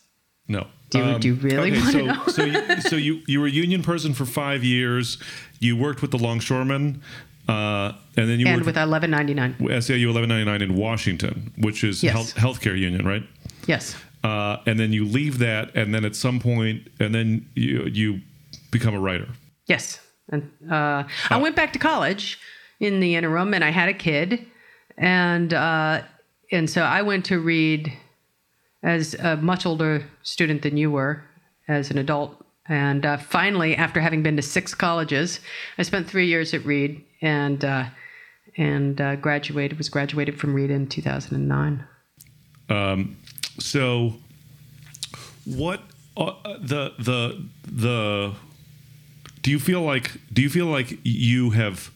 No. Do you- do you really okay, wanna so, know? so you, so you you were a union person for five years. You worked with the longshoremen, uh, and then you and with 1199. with SEIU 1199 in Washington, which is Yes. health healthcare union, right? Yes. Uh, and then you leave that, and then at some point, and then you you become a writer. Yes. And uh, I went back to college in the interim, and I had a kid, and uh, and so I went to Reed as a much older student than you were, as an adult. And uh, finally, after having been to six colleges, I spent three years at Reed and uh, and uh, graduated. Was graduated from Reed in 2009. So, what uh, the the the do you feel like do you feel like you have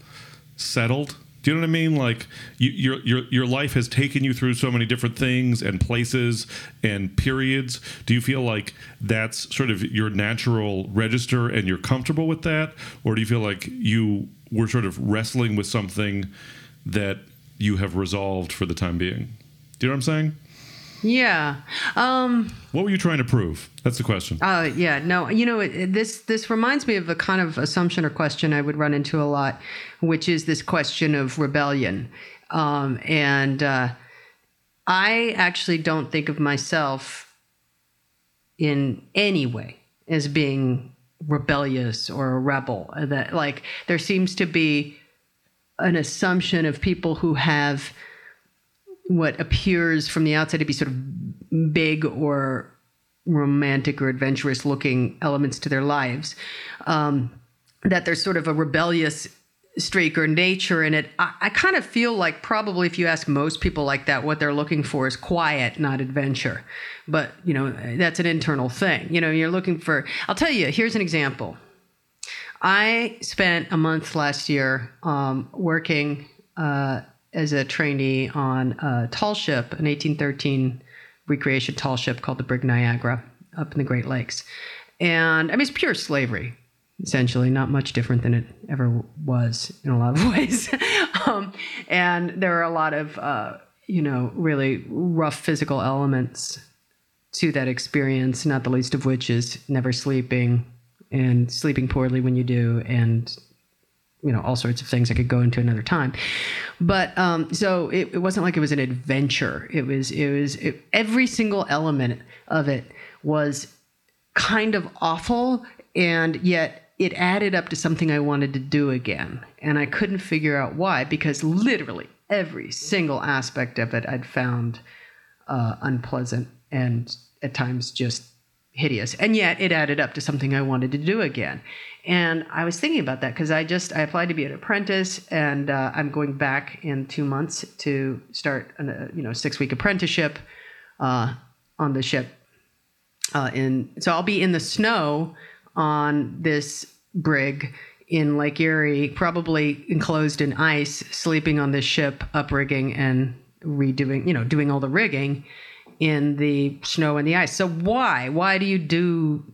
settled? Do you know what I mean? Like you, your your your life has taken you through so many different things and places and periods. Do you feel like that's sort of your natural register and you're comfortable with that, or do you feel like you were sort of wrestling with something that you have resolved for the time being? Do you know what I'm saying? Yeah. Um, What were you trying to prove? That's the question. Uh, yeah, no, you know, it, it- this this reminds me of a kind of assumption or question I would run into a lot, which is this question of rebellion. Um, and uh, I actually don't think of myself in any way as being rebellious or a rebel. That like there seems to be an assumption of people who have what appears from the outside to be sort of big or romantic or adventurous looking elements to their lives. Um, that there's sort of a rebellious streak or nature in it. I, I kind of feel like probably if you ask most people like that, what they're looking for is quiet, not adventure. But, you know, that's an internal thing. You know, you're looking for, I'll tell you, here's an example. I spent a month last year um, working uh, as a trainee on a tall ship, an 1813 recreation tall ship called the Brig Niagara up in the Great Lakes. And I mean, it's pure slavery, essentially, not much different than it ever was in a lot of ways. um, and there are a lot of, uh, you know, really rough physical elements to that experience, not the least of which is never sleeping and sleeping poorly when you do, and you know all sorts of things I could go into another time. But um, so it, it wasn't like it was an adventure. It was it was it, every single element of it was kind of awful, and yet it added up to something I wanted to do again, and I couldn't figure out why because literally every single aspect of it I'd found uh, unpleasant and at times just hideous. And yet it added up to something i wanted to do again. And i was thinking about that because i just i applied to be an apprentice and uh, i'm going back in two months to start a uh, you know six week apprenticeship uh, on the ship uh, in so i'll be in the snow on this brig in lake erie probably enclosed in ice sleeping on this ship uprigging and redoing you know doing all the rigging in the snow and the ice. So why? Why do you do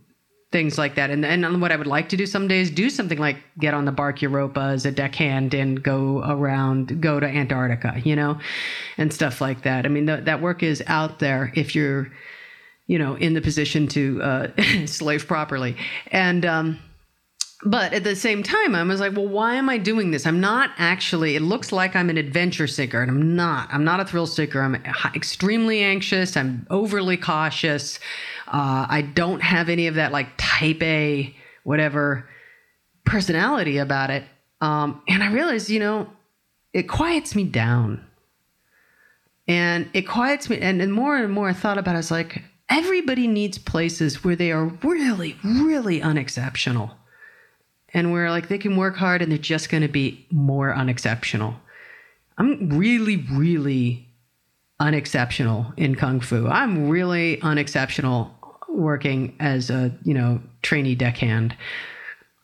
things like that? And and what I would like to do someday is do something like get on the Bark Europa as a deckhand and go around, go to Antarctica, you know, and stuff like that. I mean, th- that work is out there if you're, you know, in the position to uh, slave properly. And um, but at the same time, I was like, well, why am I doing this? I'm not actually, it looks like I'm an adventure seeker, and I'm not. I'm not a thrill seeker. I'm extremely anxious. I'm overly cautious. Uh, I don't have any of that like type A, whatever personality about it. Um, and I realized, you know, it quiets me down. And it quiets me. And the more and more I thought about it, I was like, everybody needs places where they are really, really unexceptional and where like they can work hard and they're just going to be more unexceptional. I'm really, really unexceptional in kung fu. I'm really unexceptional working as a you know trainee deckhand,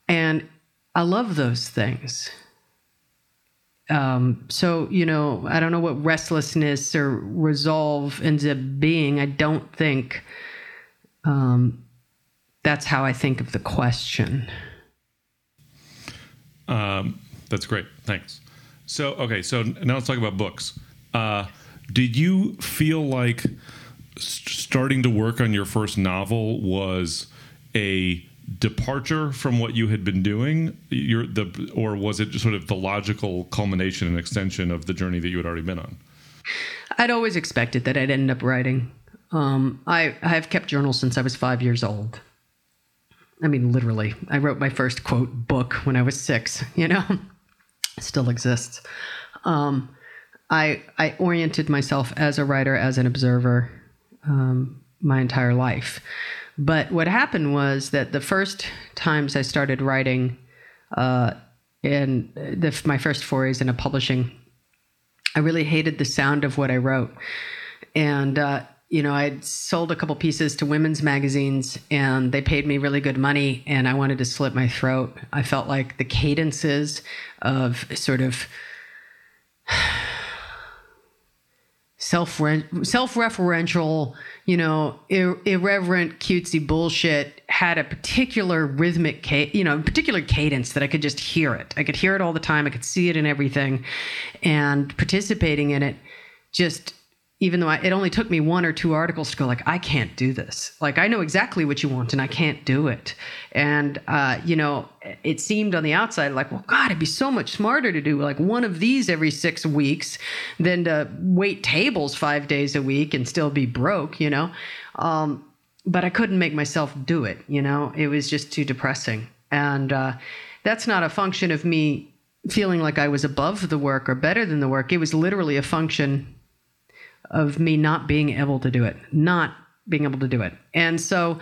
and I love those things. Um, so you know, I don't know what restlessness or resolve ends up being. I don't think um, that's how I think of the question. Um, that's great. Thanks. So, okay, so now let's talk about books. Uh, did you feel like st- starting to work on your first novel was a departure from what you had been doing? Your the or was it sort of the logical culmination and extension of the journey that you had already been on? I'd always expected that I'd end up writing. Um, I I have kept journals since I was five years old. I mean, literally, I wrote my first quote book when I was six. You know, still exists. Um, I I oriented myself as a writer, as an observer, um, my entire life. But what happened was that the first times I started writing, uh, in the, my first forays into publishing, I really hated the sound of what I wrote. And, uh, you know, I'd sold a couple pieces to women's magazines and they paid me really good money and I wanted to slit my throat. I felt like the cadences of sort of self self-referential, you know, ir- irreverent, cutesy bullshit had a particular rhythmic, ca- you know, particular cadence that I could just hear it. I could hear it all the time. I could see it in everything, and participating in it just. Even though I, it only took me one or two articles to go, like I can't do this. Like I know exactly what you want, and I can't do it. And uh, you know, it seemed on the outside like, well, God, it'd be so much smarter to do like one of these every six weeks than to wait tables five days a week and still be broke. You know, um, but I couldn't make myself do it. You know, it was just too depressing, and uh, that's not a function of me feeling like I was above the work or better than the work. It was literally a function of me not being able to do it, not being able to do it. And so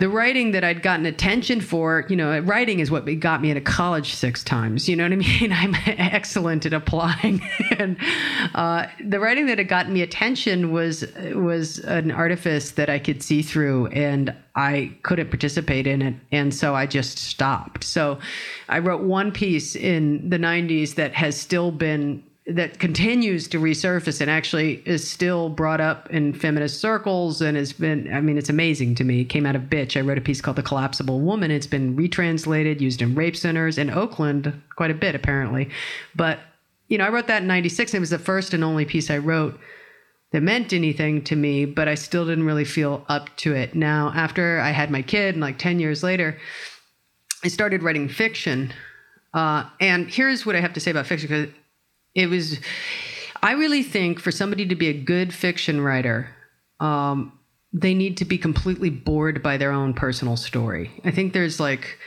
the writing that I'd gotten attention for, you know, writing is what got me into college six times. You know what I mean? I'm excellent at applying, and uh, the writing that had gotten me attention was was an artifice that I could see through, and I couldn't participate in it, and so I just stopped. So I wrote one piece in the '90s that has still been that continues to resurface and actually is still brought up in feminist circles and has been i mean it's amazing to me. It came out of bitch. I wrote a piece called the collapsible woman. It's been retranslated used in rape centers in oakland quite a bit apparently. But you know i wrote that in 96 it was the first and only piece i wrote that meant anything to me but i still didn't really feel up to it. Now after i had my kid and like 10 years later i started writing fiction. Uh, and here's what i have to say about fiction because it was i really think for somebody to be a good fiction writer um, they need to be completely bored by their own personal story. I think there's like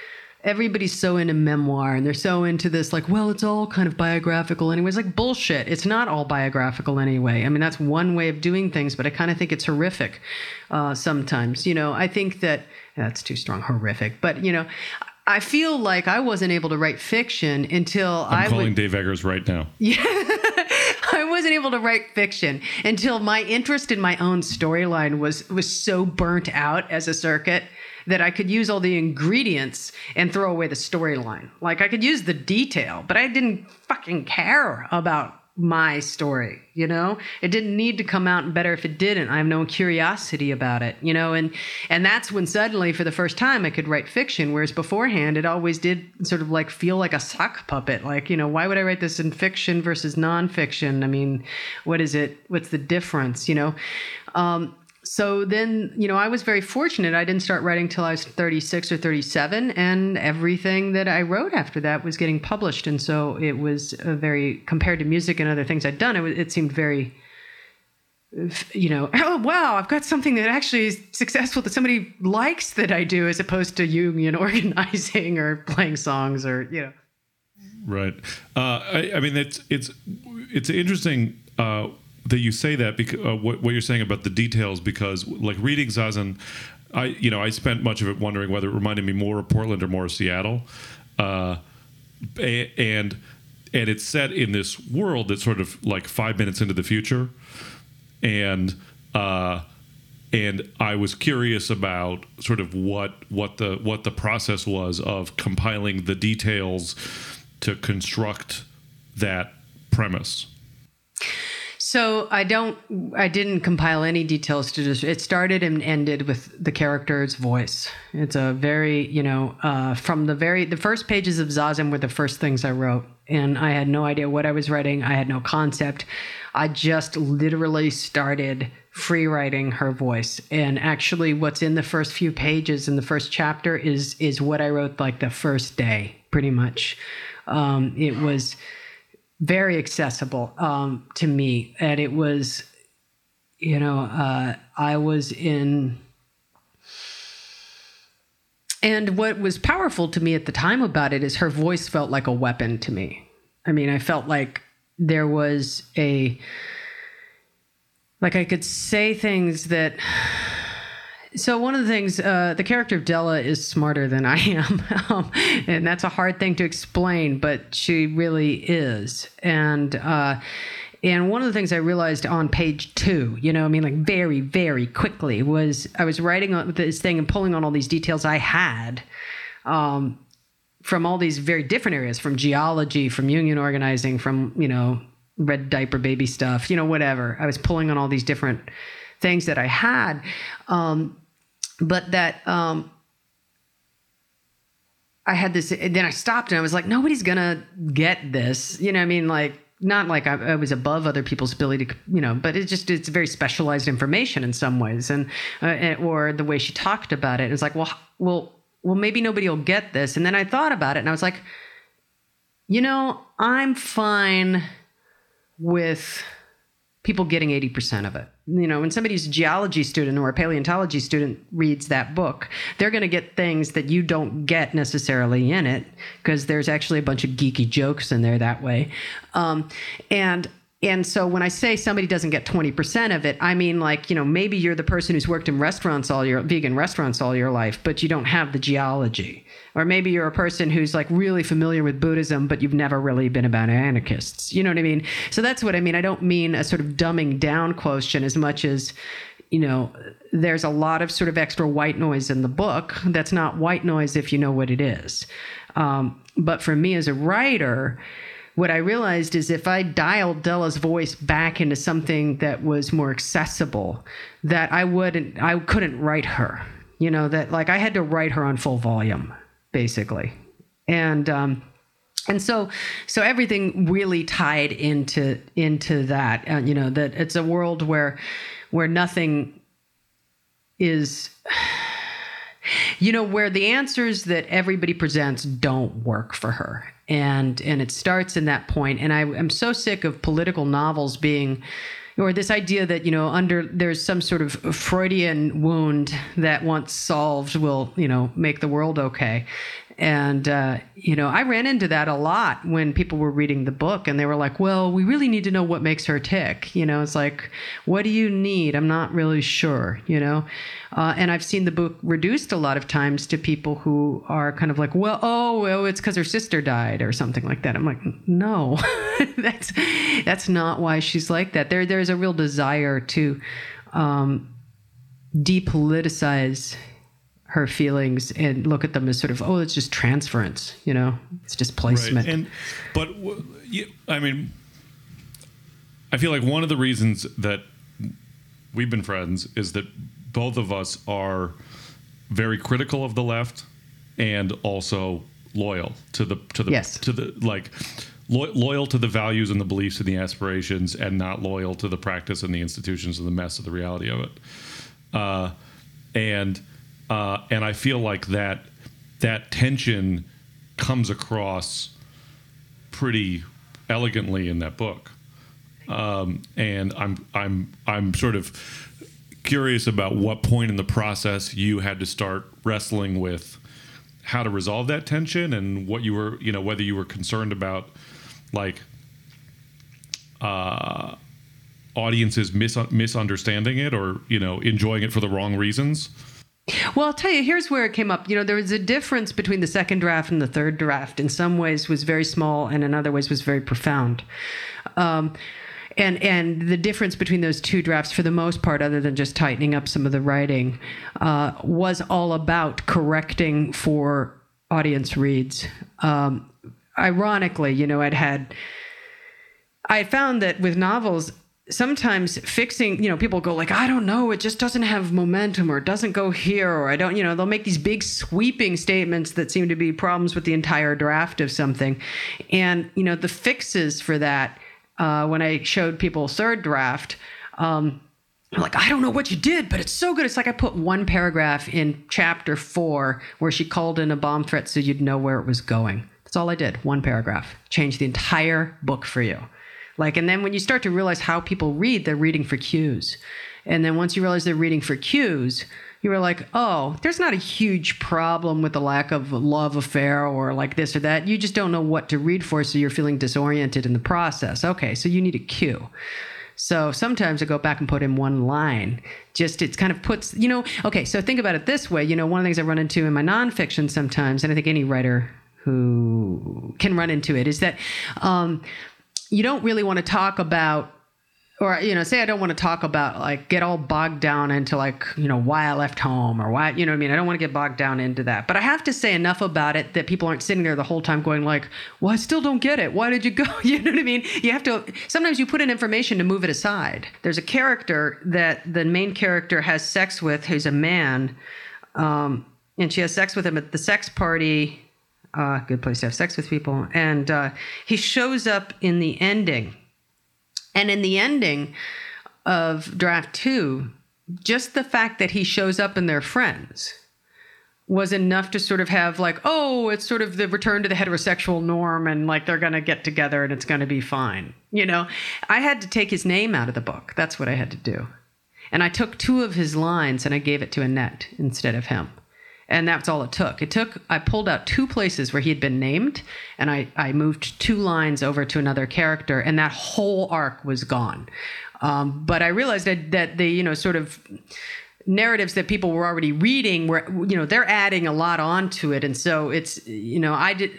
everybody's so into memoir and they're so into this like well it's all kind of biographical anyways. Like bullshit. It's not all biographical anyway. I mean that's one way of doing things but i kind of think it's horrific uh, sometimes. You know i think that that's too strong horrific but you know i feel like i wasn't able to write fiction until I'm I calling would Dave Eggers right now. Yeah, I wasn't able to write fiction until my interest in my own storyline was was so burnt out as a circuit that I could use all the ingredients and throw away the storyline. Like I could use the detail, but I didn't fucking care about my story, you know? It didn't need to come out better if it didn't. I have no curiosity about it, you know? And and that's when suddenly for the first time I could write fiction whereas beforehand it always did sort of like feel like a sock puppet. Like, you know, why would I write this in fiction versus nonfiction? I mean, what is it? What's the difference, you know? Um so then, you know, I was very fortunate. I didn't start writing till I was 36 or 37, and everything that I wrote after that was getting published. And so it was a very, compared to music and other things I'd done, it, it seemed very, you know, oh, wow, I've got something that actually is successful that somebody likes that I do, as opposed to union organizing or playing songs or, you know. Right. Uh, I, I mean, it's it's it's interesting uh, that you say that because uh, what, what you're saying about the details because like reading Zazen, I you know I spent much of it wondering whether it reminded me more of Portland or more of Seattle, uh, and and it's set in this world that's sort of like five minutes into the future, and. Uh, and I was curious about sort of what what the what the process was of compiling the details to construct that premise. So I don't, I didn't compile any details to just. It started and ended with the character's voice. It's a very, you know, uh, from the very the first pages of Zazen were the first things I wrote, and I had no idea what I was writing. I had no concept. I just literally started free writing her voice, and actually, what's in the first few pages in the first chapter is is what I wrote like the first day, pretty much. Um, it was very accessible um, to me, and it was, you know, uh, I was in. And what was powerful to me at the time about it is her voice felt like a weapon to me. I mean, I felt like there was a, like I could say things that so one of the things, uh, the character of Della is smarter than I am, um, and that's a hard thing to explain, but she really is. And uh, and one of the things I realized on page two, you know, I mean, like very very quickly, was I was writing on this thing and pulling on all these details I had. Um, from all these very different areas, from geology, from union organizing, from you know red diaper baby stuff, you know, whatever. I was pulling on all these different things that I had. Um, but that um, I had this. Then I stopped and I was like, nobody's gonna get this. You know, what I mean, like not like I, I was above other people's ability to, you know, but it's just it's very specialized information in some ways, and, uh, and or the way she talked about it. It's like, well, well, well, maybe nobody will get this. And then I thought about it, and I was like, you know, I'm fine with people getting 80% of it. You know, when somebody's a geology student or a paleontology student reads that book, they're going to get things that you don't get necessarily in it because there's actually a bunch of geeky jokes in there that way. Um, and and so when I say somebody doesn't get 20% of it, I mean like, you know, maybe you're the person who's worked in restaurants all your vegan restaurants all your life, but you don't have the geology. Or maybe you're a person who's like really familiar with Buddhism, but you've never really been about anarchists. You know what I mean? So that's what I mean. I don't mean a sort of dumbing down quotient as much as you know, there's a lot of sort of extra white noise in the book. That's not white noise if you know what it is. Um, but for me as a writer, what I realized is if I dialed Della's voice back into something that was more accessible, that I wouldn't, I couldn't write her. You know, that like I had to write her on full volume, basically, and um, and so so everything really tied into into that. Uh, you know, that it's a world where where nothing is you know where the answers that everybody presents don't work for her. And and it starts in that point. And i am so sick of political novels being or this idea that you know under there's some sort of freudian wound that once solved will you know make the world okay and uh, you know i ran into that a lot when people were reading the book and they were like well we really need to know what makes her tick. You know it's like what do you need? I'm not really sure you know? Uh, and i've seen the book reduced a lot of times to people who are kind of like well oh well it's because her sister died or something like that. I'm like no that's that's not why she's like that. There there's a real desire to um, depoliticize her feelings and look at them as sort of oh it's just transference you know it's displacement Right. And but I mean, I feel like one of the reasons that we've been friends is that both of us are very critical of the left and also loyal to the to the Yes. to the like lo- loyal to the values and the beliefs and the aspirations and not loyal to the practice and the institutions and the mess of the reality of it uh, and uh, and I feel like that that tension comes across pretty elegantly in that book. Um, and I'm I'm I'm sort of curious about what point in the process you had to start wrestling with how to resolve that tension and what you were you know whether you were concerned about like uh, audiences mis- misunderstanding it or you know enjoying it for the wrong reasons. Well, I'll tell you, here's where it came up. You know, there was a difference between the second draft and the third draft. In some ways, was very small, and in other ways, was very profound. Um, and and the difference between those two drafts, for the most part, other than just tightening up some of the writing, uh, was all about correcting for audience reads. Um, ironically, you know, I'd had I found that with novels, sometimes fixing, you know, people go like, I don't know, it just doesn't have momentum or it doesn't go here or I don't, you know, they'll make these big sweeping statements that seem to be problems with the entire draft of something. And, you know, the fixes for that, uh, when I showed people third draft, um, like, I don't know what you did, but it's so good. It's like I put one paragraph in chapter four where she called in a bomb threat so you'd know where it was going. That's all I did. One paragraph. Changed the entire book for you. Like, and then when you start to realize how people read, they're reading for cues. And then once you realize they're reading for cues, you were like, oh, there's not a huge problem with the lack of love affair or like this or that. You just don't know what to read for, so you're feeling disoriented in the process. Okay, so you need a cue. So sometimes I go back and put in one line. Just it kind of puts, you know, okay, so think about it this way. You know, one of the things I run into in my nonfiction sometimes, and I think any writer who can run into it, is that um, you don't really want to talk about or you know say i don't want to talk about like get all bogged down into like you know why i left home or why you know what i mean? I don't want to get bogged down into that. But i have to say enough about it that people aren't sitting there the whole time going like well i still don't get it. Why did you go? You know what i mean? You have to sometimes you put in information to move it aside. There's a character that the main character has sex with who's a man um, and she has sex with him at the sex party uh, good place to have sex with people and uh, he shows up in the ending and in the ending of draft two, just the fact that he shows up and they're friends was enough to sort of have like, oh, it's sort of the return to the heterosexual norm and like they're going to get together and it's going to be fine. You know, I had to take his name out of the book. That's what I had to do. And I took two of his lines and I gave it to Annette instead of him and that's all it took. It took I pulled out two places where he had been named, and I I moved two lines over to another character, and that whole arc was gone. Um, but I realized that that the you know sort of narratives that people were already reading were you know they're adding a lot onto it. And so it's you know i did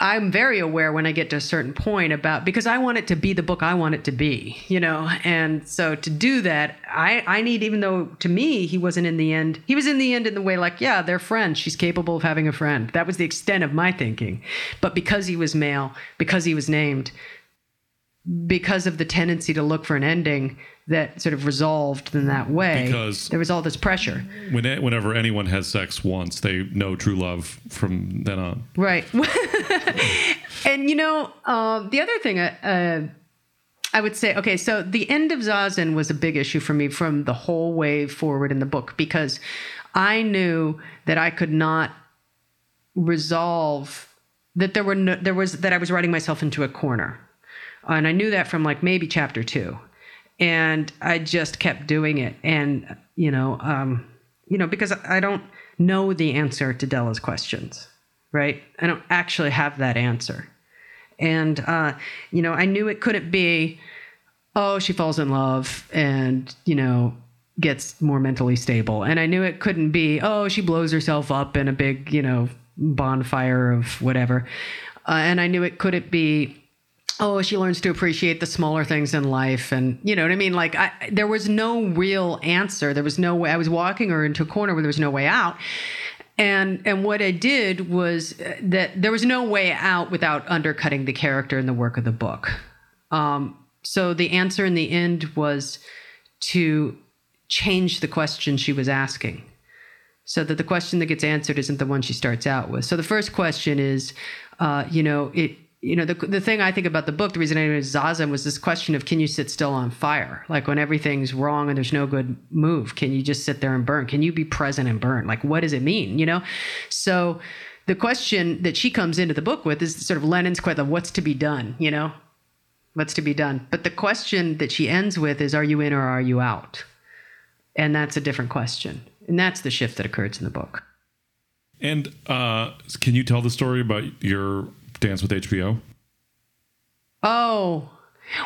i'm very aware when i get to a certain point about because i want it to be the book i want it to be you know? And so to do that i i need even though to me he wasn't in the end he was in the end in the way like yeah they're friends. She's capable of having a friend. That was the extent of my thinking. But because he was male because he was named because of the tendency to look for an ending that sort of resolved in that way Because- there was all this pressure When, whenever anyone has sex once, they know true love from then on. Right. and you know, um, the other thing, uh, uh, I would say, okay, so the end of Zazen was a big issue for me from the whole way forward in the book because I knew that I could not resolve that there were no, there was that I was writing myself into a corner, and I knew that from like maybe chapter two, and I just kept doing it, and you know, um, you know, because I don't know the answer to Della's questions, right? I don't actually have that answer, and uh, you know, I knew it couldn't be, oh, she falls in love, and you know, gets more mentally stable. And I knew it couldn't be, oh, she blows herself up in a big, you know, bonfire of whatever. Uh, and I knew it couldn't be, oh, she learns to appreciate the smaller things in life. And you know what I mean? Like, I, there was no real answer. There was no way. I was walking her into a corner where there was no way out. And and what I did was uh, that there was no way out without undercutting the character and the work of the book. Um, so the answer in the end was to change the question she was asking so that the question that gets answered isn't the one she starts out with. So the first question is, uh, you know, it you know, the, the thing I think about the book, the reason I named it Zazen was this question of can you sit still on fire? Like when everything's wrong and there's no good move, can you just sit there and burn? Can you be present and burn? Like, what does it mean? You know? So the question that she comes into the book with is sort of Lenin's question of what's to be done, you know? What's to be done? But the question that she ends with is, are you in or are you out? And that's a different question. And that's the shift that occurs in the book. And uh, can you tell the story about your dance with HBO? Oh,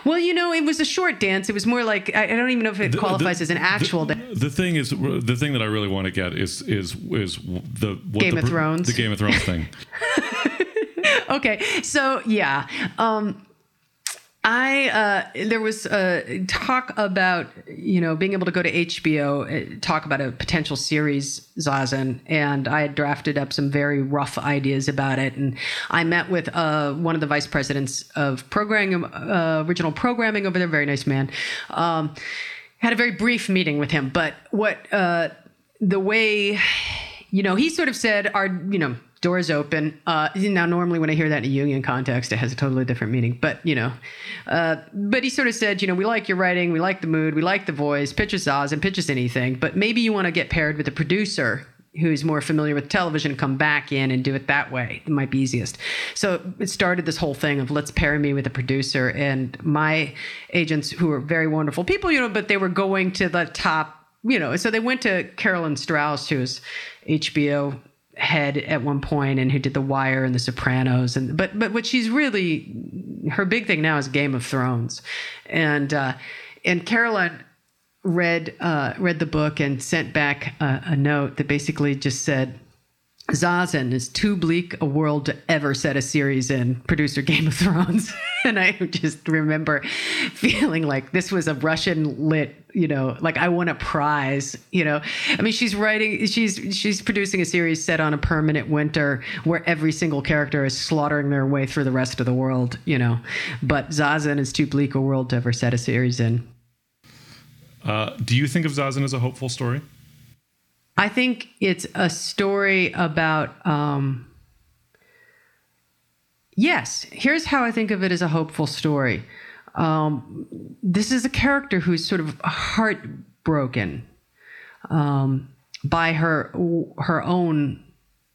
well, you know, it was a short dance. It was more like I don't even know if it The- qualifies the- as an actual the, dance. The thing is, the thing that I really want to get is is is the what Game of Thrones. the Game of Thrones thing. Okay, so yeah, um, I uh, there was uh, talk about you know being able to go to HBO, uh, talk about a potential series Zazen, and I had drafted up some very rough ideas about it, and I met with uh, one of the vice presidents of programming, original programming over there, very nice man. Um, had a very brief meeting with him, but what the way you know, he sort of said, "Our, you know, doors open." Uh, now, normally when I hear that in a union context, it has a totally different meaning. But you know, uh, but he sort of said, "You know, we like your writing, we like the mood, we like the voice. Pitch us Oz and pitch us anything, but maybe you want to get paired with a producer." Who's more familiar with television, come back in and do it that way. It might be easiest. So it started this whole thing of let's pair me with a producer. And my agents, who are very wonderful people, you know, but they were going to the top you know, so they went to Carolyn Strauss, who's HBO head at one point and who did The Wire and The Sopranos and but but what she's really her big thing now is Game of Thrones. And uh and Carolyn read uh read the book and sent back a, a note that basically just said Zazen is too bleak a world to ever set a series in, producer Game of Thrones. and I just remember feeling like this was a Russian lit, you know, like I won a prize, you know. I mean, she's writing, she's she's producing a series set on a permanent winter where every single character is slaughtering their way through the rest of the world, you know. But Zazen is too bleak a world to ever set a series in. Uh, do you think of Zazen as a hopeful story? I think it's a story about. Um, yes, here's how I think of it as a hopeful story. Um, this is a character who's sort of heartbroken um, by her her own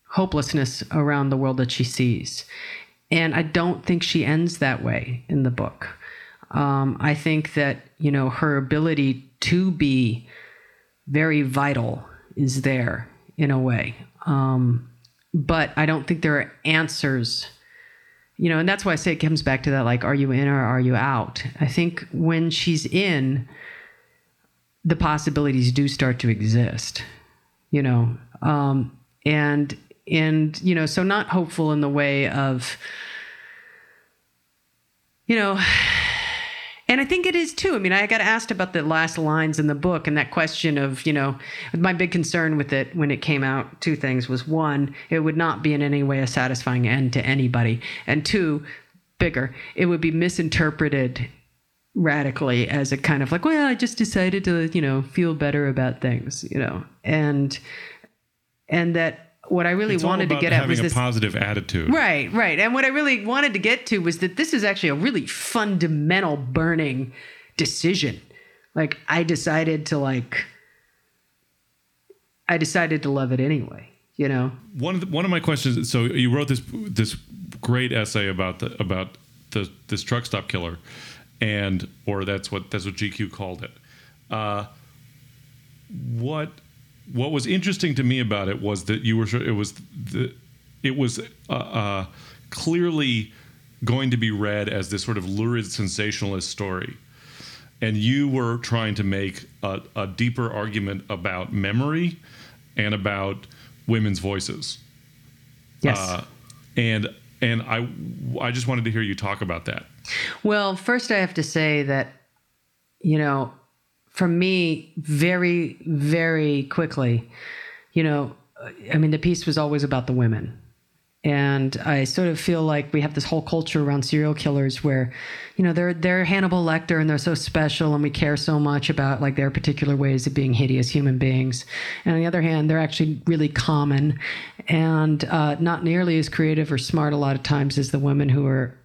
hopelessness around the world that she sees, and I don't think she ends that way in the book. Um, I think that you know her ability to be very vital is there in a way. Um, but I don't think there are answers, you know, and that's why I say it comes back to that like, are you in or are you out? I think when she's in, the possibilities do start to exist, you know, um, and, and, you know, so not hopeful in the way of, you know, and I think it is too. I mean, I got asked about the last lines in the book and that question of, you know, my big concern with it when it came out, two things was one, it would not be in any way a satisfying end to anybody. And two, bigger, it would be misinterpreted radically as a kind of like, well, I just decided to, you know, feel better about things, you know. And and that what I really It's wanted to get at was a this positive attitude. Right, right. And what I really wanted to get to was that this is actually a really fundamental burning decision. Like I decided to like I decided to love it anyway, you know. One of the, one of my questions. So you wrote this this great essay about the about the this truck stop killer, and or that's what that's what GQ called it. Uh, what what was interesting to me about it was that you were it was the it was uh, uh, clearly going to be read as this sort of lurid sensationalist story and you were trying to make a, a deeper argument about memory and about women's voices Yes. uh, and and I I just wanted to hear you talk about that. Well, first I have to say that, you know, for me, very, very quickly, you know, I mean, the piece was always about the women. And I sort of feel like we have this whole culture around serial killers where, you know, they're they're Hannibal Lecter and they're so special and we care so much about like their particular ways of being hideous human beings. And on the other hand, they're actually really common and uh, not nearly as creative or smart a lot of times as the women who are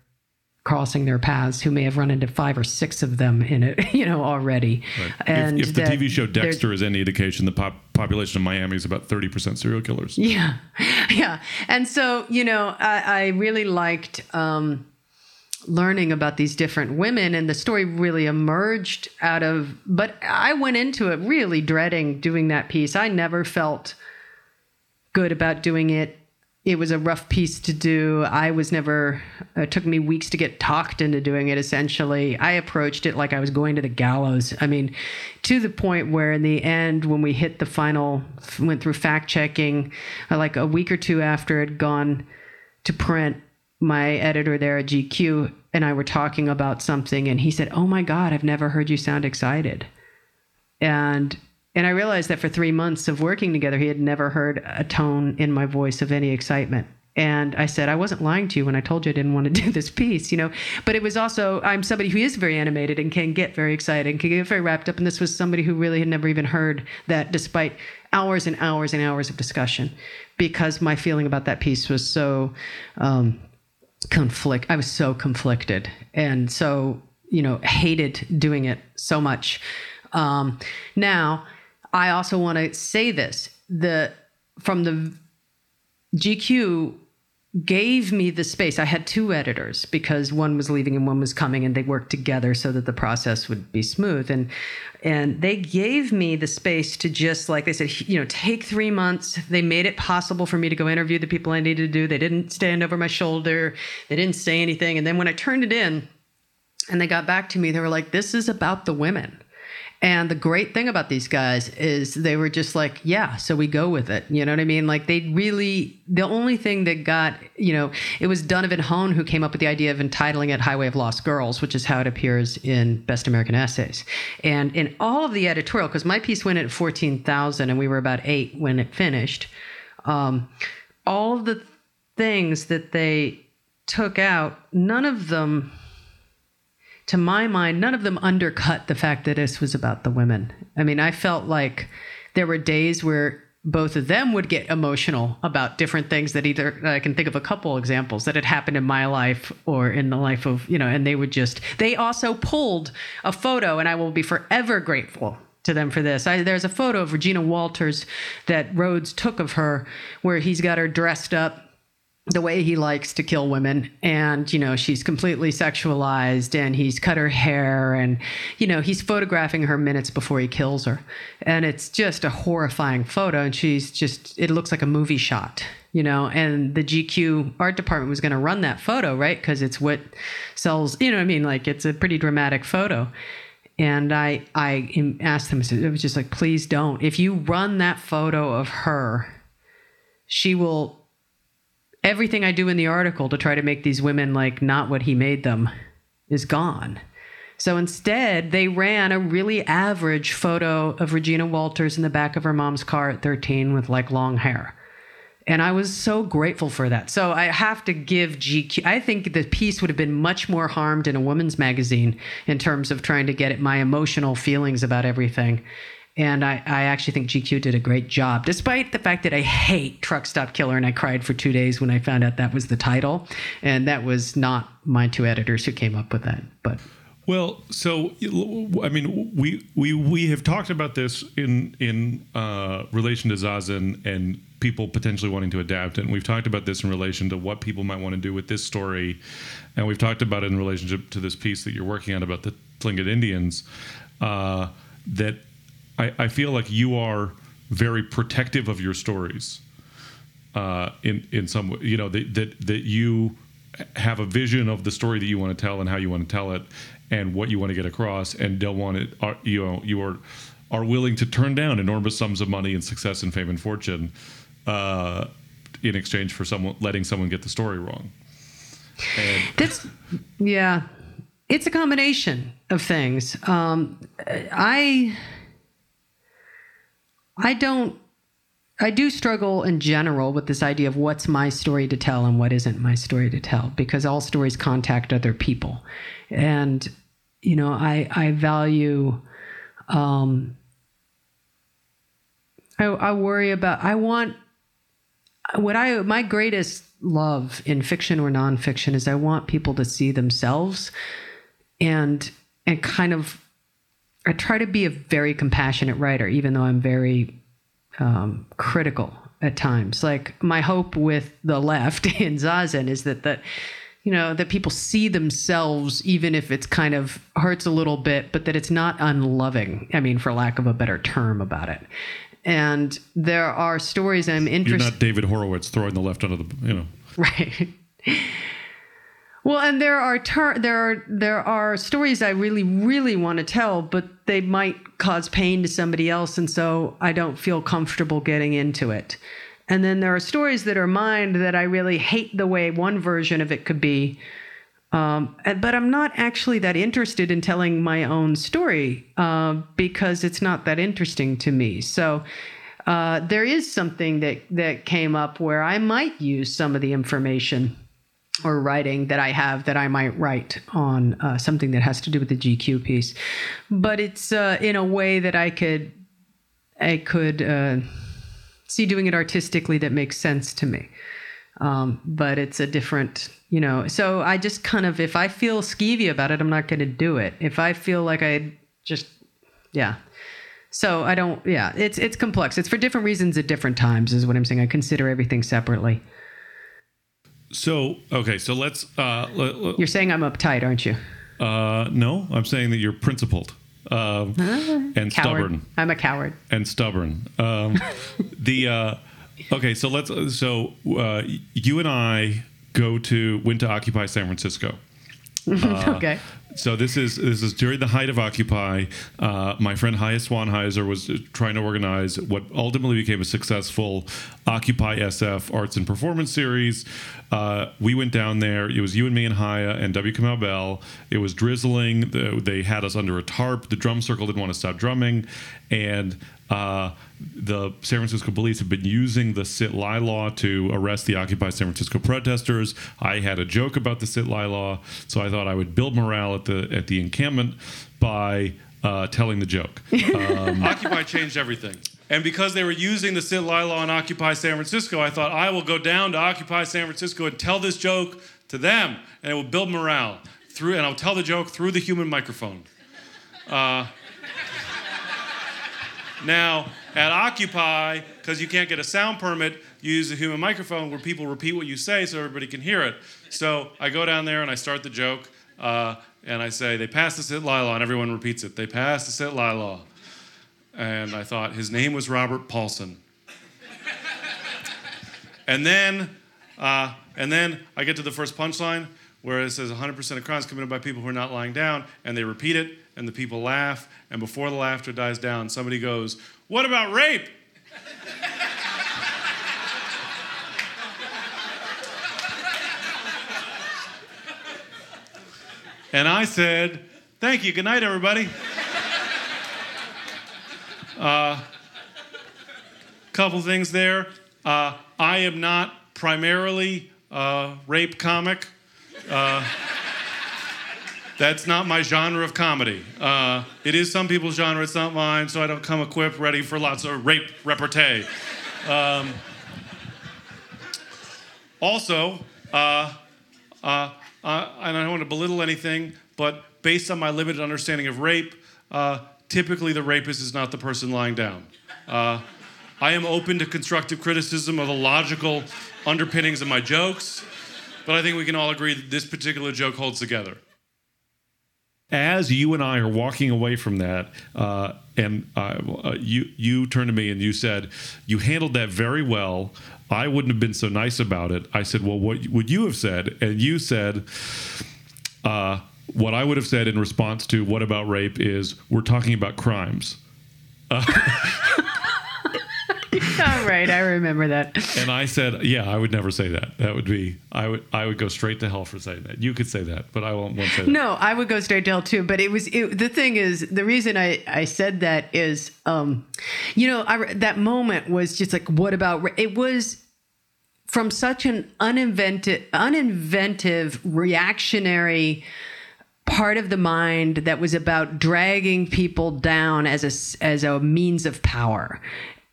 crossing their paths who may have run into five or six of them in it, you know, already. And if, if the TV show Dexter is any indication, the pop, population of Miami is about 30% serial killers. Yeah, yeah. And so, you know, I, I really liked um, learning about these different women, and the story really emerged out of. But I went into it really dreading doing that piece. I never felt good about doing it. It was a rough piece to do. I was never, it took me weeks to get talked into doing it essentially. I approached it like I was going to the gallows. I mean, to the point where in the end, when we hit the final, went through fact checking, uh, like a week or two after it had gone to print, my editor there at GQ and I were talking about something, and he said, Oh my God, I've never heard you sound excited and and I realized that for three months of working together, he had never heard a tone in my voice of any excitement. And I said, I wasn't lying to you when I told you I didn't want to do this piece, you know. But it was also, I'm somebody who is very animated and can get very excited and can get very wrapped up. And this was somebody who really had never even heard that, despite hours and hours and hours of discussion, because my feeling about that piece was so um, conflict. I was so conflicted and so, you know, hated doing it so much. Um, now, I also want to say this: the from the GQ gave me the space. I had two editors because one was leaving and one was coming, and they worked together so that the process would be smooth. And and they gave me the space to just like they said, you know, take three months. They made it possible for me to go interview the people I needed to do. They didn't stand over my shoulder. They didn't say anything. And then when I turned it in, and they got back to me, they were like, "This is about the women." And the great thing about these guys is they were just like, yeah, so we go with it. You know what I mean? Like they really, the only thing that got, you know, it was Donovan Hone who came up with the idea of entitling it Highway of Lost Girls, which is how it appears in Best American Essays. And in all of the editorial, because my piece went at 14,000 and we were about eight when it finished, um, all of the things that they took out, none of them to my mind, none of them undercut the fact that this was about the women. I mean, I felt like there were days where both of them would get emotional about different things that either I can think of a couple examples that had happened in my life or in the life of, you know, and they would just, they also pulled a photo, and I will be forever grateful to them for this. I, there's a photo of Regina Walters that Rhodes took of her where he's got her dressed up the way he likes to kill women. And you know she's completely sexualized and he's cut her hair and you know he's photographing her minutes before he kills her. And it's just a horrifying photo. And she's just it looks like a movie shot you know? And the GQ art department was going to run that photo right? Because it's what sells you know what I mean? Like it's a pretty dramatic photo. And I I asked them it was just like please don't. If you run that photo of her she will everything I do in the article to try to make these women like not what he made them is gone. So instead, they ran a really average photo of Regina Walters in the back of her mom's car at 13 with like long hair. And I was so grateful for that. So I have to give GQ. I think the piece would have been much more harmed in a woman's magazine in terms of trying to get at my emotional feelings about everything. And I, I actually think GQ did a great job, despite the fact that I hate Truck Stop Killer and I cried for two days when I found out that was the title. And that was not my two editors who came up with that. But Well, so I mean, we we we have talked about this in in uh, relation to Zazen and people potentially wanting to adapt it. And we've talked about this in relation to what people might want to do with this story, and we've talked about it in relationship to this piece that you're working on about the Tlingit Indians. Uh, that I, I feel like you are very protective of your stories uh, in in some way. You know that that that you have a vision of the story that you want to tell and how you want to tell it and what you want to get across, and don't want it. Are, you know, you are are willing to turn down enormous sums of money and success and fame and fortune uh, in exchange for someone letting someone get the story wrong. And That's yeah. It's a combination of things. Um, I I don't I do struggle in general with this idea of what's my story to tell and what isn't my story to tell because all stories contact other people. And you know, I I value um I, I worry about I want what I my greatest love in fiction or nonfiction is I want people to see themselves and and kind of I try to be a very compassionate writer, even though I'm very um, critical at times. Like my hope with the left in Zazen is that that you know that people see themselves, even if it's kind of hurts a little bit, but that it's not unloving. I mean, for lack of a better term about it. And there are stories I'm interested You're not David Horowitz throwing the left under the, you know. Right. Well, and there are ter- there are there are stories I really really want to tell, but they might cause pain to somebody else, and so I don't feel comfortable getting into it. And then there are stories that are mine that I really hate the way one version of it could be, um, but I'm not actually that interested in telling my own story uh, because it's not that interesting to me. So uh, there is something that that came up where I might use some of the information or writing that I have that I might write on uh, something that has to do with the GQ piece, but it's uh, in a way that I could I could uh, see doing it artistically that makes sense to me. Um, but it's a different, you know. So I just kind of, if I feel skeevy about it, I'm not going to do it. If I feel like I just, yeah. So I don't, yeah. It's it's complex. It's for different reasons at different times, is what I'm saying. I consider everything separately. So, okay, so let's, uh, let, let- You're saying I'm uptight, aren't you? uh, no, I'm saying that you're principled. Um, and Coward. stubborn I'm a coward. and stubborn. Um, the uh, okay, so let's so uh, you and I go to went to Occupy San Francisco. okay. So this is this is during the height of Occupy. Uh, my friend Haya Swanheiser was trying to organize what ultimately became a successful Occupy SF Arts and Performance series. Uh, we went down there. It was you and me and Haya and W. Kamau Bell. It was drizzling. The- They had us under a tarp. The drum circle didn't want to stop drumming, and uh, the San Francisco police have been using the sit lie law to arrest the Occupy San Francisco protesters. I had a joke about the sit lie law, so I thought I would build morale at the at the encampment by uh, telling the joke. Um, Occupy changed everything. And because they were using the sit lie law on Occupy San Francisco, I thought I will go down to Occupy San Francisco and tell this joke to them, and it will build morale through. And I'll tell the joke through the human microphone. Now, at Occupy, because you can't get a sound permit, you use a human microphone where people repeat what you say so everybody can hear it. So I go down there and I start the joke, uh, and I say, They passed the sit lie law, and everyone repeats it. They passed the sit lie law. And I thought, His name was Robert Paulson. and then, uh, and then I get to the first punchline where it says 100% of crimes committed by people who are not lying down, and they repeat it, and the people laugh, and before the laughter dies down, somebody goes, What about rape? and I said, Thank you. Good night, everybody. Uh, couple things there. Uh, I am not primarily a rape comic. Uh, that's not my genre of comedy. Uh, it is some people's genre, it's not mine, so I don't come equipped ready for lots of rape repartee. Um, also, uh, uh, uh, and I don't want to belittle anything, but based on my limited understanding of rape, uh, typically the rapist is not the person lying down. Uh, I am open to constructive criticism of the logical underpinnings of my jokes, but I think we can all agree that this particular joke holds together. As you and I are walking away from that, uh, and uh, uh, you you turned to me and you said you handled that very well. I wouldn't have been so nice about it. I said, "Well, what would you have said?" And you said, uh, "What I would have said in response to what about rape is we're talking about crimes." All right, I remember that. And I said, "Yeah, I would never say that. That would be I would I would go straight to hell for saying that. You could say that, but I won't, won't say that." No, I would go straight to hell too. But it was it, the thing is the reason I I said that is, um, you know, I, that moment was just like, what about? It was from such an uninvented, uninventive, reactionary part of the mind that was about dragging people down as a as a means of power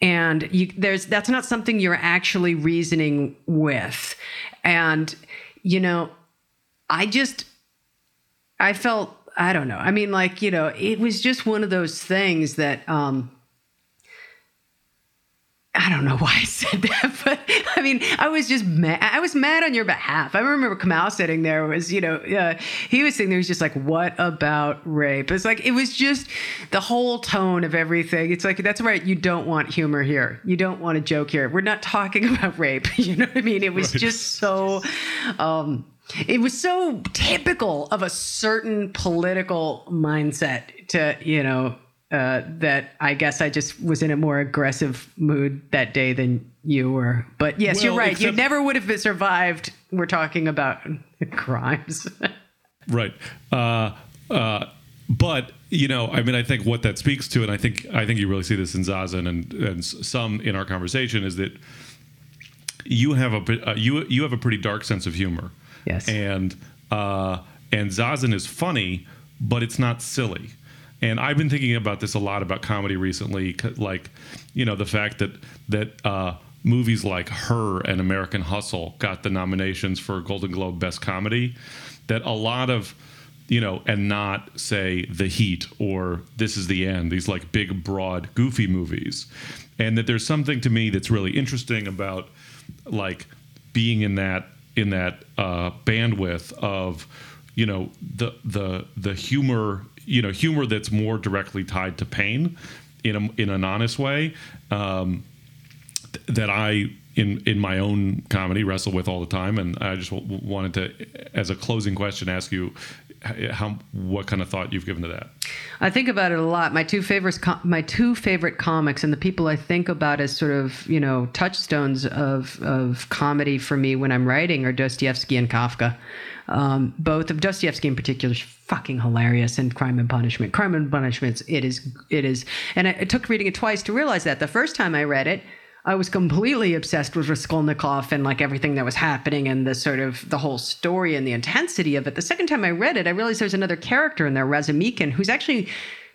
and you there's that's not something you're actually reasoning with. And you know i just i felt i don't know. I mean like you know it was just one of those things that um I don't know why I said that, but I mean, I was just mad. I was mad on your behalf. I remember Kamau sitting there was, you know, uh, he was sitting there, he was just like, what about rape? It's like, it was just the whole tone of everything. It's like, that's right. You don't want humor here. You don't want a joke here. We're not talking about rape. You know what I mean? It was Right. just so, um, it was so typical of a certain political mindset to, you know, uh, that I guess I just was in a more aggressive mood that day than you were. But yes, you're Well, right. you never would have survived. We're talking about crimes. Right. Uh, uh, but you know, I mean, I think what that speaks to, and I think I think you really see this in Zazen and and some in our conversation is that you have a uh, you you have a pretty dark sense of humor. Yes. And uh, and Zazen is funny, but it's not silly. And I've been thinking about this a lot about comedy recently, like you know the fact that that uh, movies like Her and American Hustle got the nominations for Golden Globe Best Comedy. That a lot of you know, and not say The Heat or This Is the End, these like big, broad, goofy movies. And that there's something to me that's really interesting about like being in that in that uh, bandwidth of you know the the the humor you know humor that's more directly tied to pain in a, in an honest way um, th- that I in in my own comedy wrestle with all the time, and I just w- wanted to, as a closing question, ask you how what kind of thought you've given to that. I think about it a lot. My two favorites, my two favorite comics, and the people I think about as sort of you know touchstones of of comedy for me when I'm writing are Dostoevsky and Kafka. Um, both of Dostoevsky in particular is fucking hilarious, and Crime and Punishment. Crime and Punishment, it is, it is, and I, it took reading it twice to realize that. The first time I read it. I was completely obsessed with Raskolnikov and like everything that was happening and the sort of the whole story and the intensity of it. The second time I read it, I realized there's another character in there, Razumikin, who's actually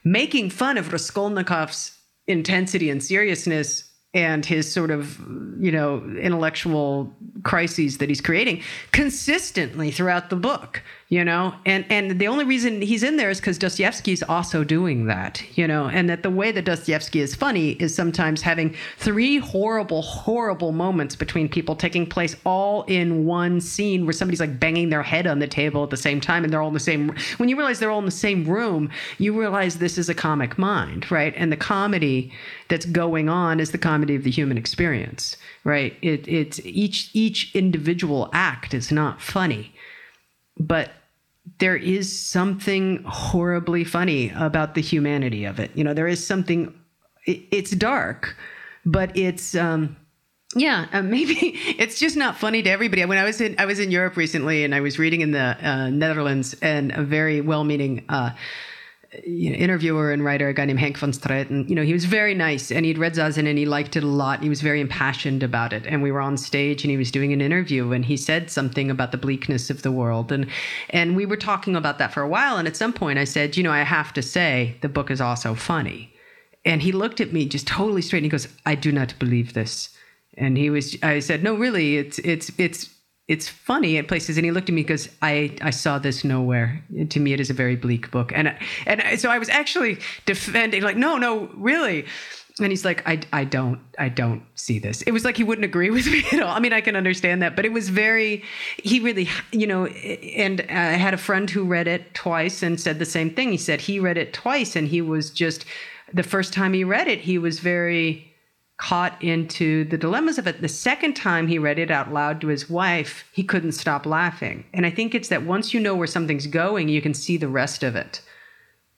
making fun of Raskolnikov's intensity and seriousness and his sort of you know intellectual crises that he's creating consistently throughout the book you know? And and the only reason he's in there is because dostoevsky's also doing that you know? And that the way that dostoevsky is funny is sometimes having three horrible horrible moments between people taking place all in one scene where somebody's like banging their head on the table at the same time and they're all in the same when you realize they're all in the same room you realize this is a comic mind right? And the comedy that's going on is the comedy of the human experience right? It, it's each each individual act is not funny but there is something horribly funny about the humanity of it you know there is something it, it's dark but it's um yeah, uh, maybe it's just not funny to everybody. When I was in I was in Europe recently, and I was reading in the uh, Netherlands, and a very well-meaning uh, you know, interviewer and writer, a guy named Hank van Straten, you know, he was very nice, and he'd read Zazen, and he liked it a lot. He was very impassioned about it, and we were on stage, and he was doing an interview, and he said something about the bleakness of the world, and and we were talking about that for a while, and at some point, I said, you know, I have to say, the book is also funny. And he looked at me just totally straight and he goes, I do not believe this. And he was I said, No, really, it's it's it's it's funny at places. And he looked at me because I I saw this nowhere. To me, it is a very bleak book. And and so I was actually defending, like, no, no, really. And he's like, I, I don't, I don't see this. It was like he wouldn't agree with me at all. I mean, I can understand that, but it was very, he really, you know, and I had a friend who read it twice and said the same thing. He said he read it twice and he was just, the first time he read it, he was very caught into the dilemmas of it. The second time he read it out loud to his wife, he couldn't stop laughing. And I think it's that once you know where something's going, you can see the rest of it.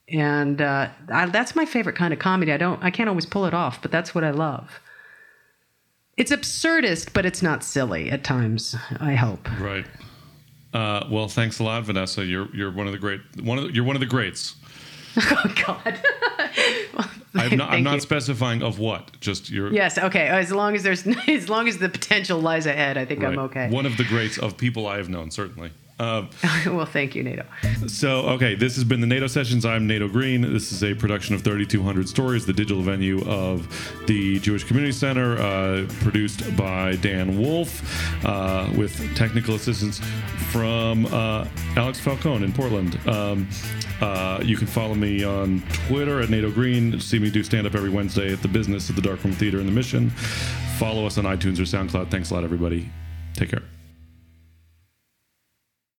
And uh, I, that's my favorite kind of comedy. I don't, I can't always pull it off, but that's what I love. It's absurdist, but it's not silly at times. I hope. Right. Uh, well, thanks a lot, Vanessa. You're you're one of the great one of the, you're one of the greats. Oh God. I'm not, I'm not specifying of what. Just you're Yes. Okay. As long as there's, as long as the potential lies ahead, I think I'm okay. One of the greats of people I have known, certainly. well, thank you, Nato. So, okay, this has been the Nato Sessions. I'm Nato Green. This is a production of 3200 Stories, the digital venue of the Jewish Community Center, uh, produced by Dan Wolf, uh, with technical assistance from uh, Alex Falcone in Portland. Um, uh, you can follow me on Twitter at Nato Green. See me do stand up every Wednesday at the Business at the Darkroom Theater in the Mission. Follow us on iTunes or SoundCloud. Thanks a lot, everybody. Take care.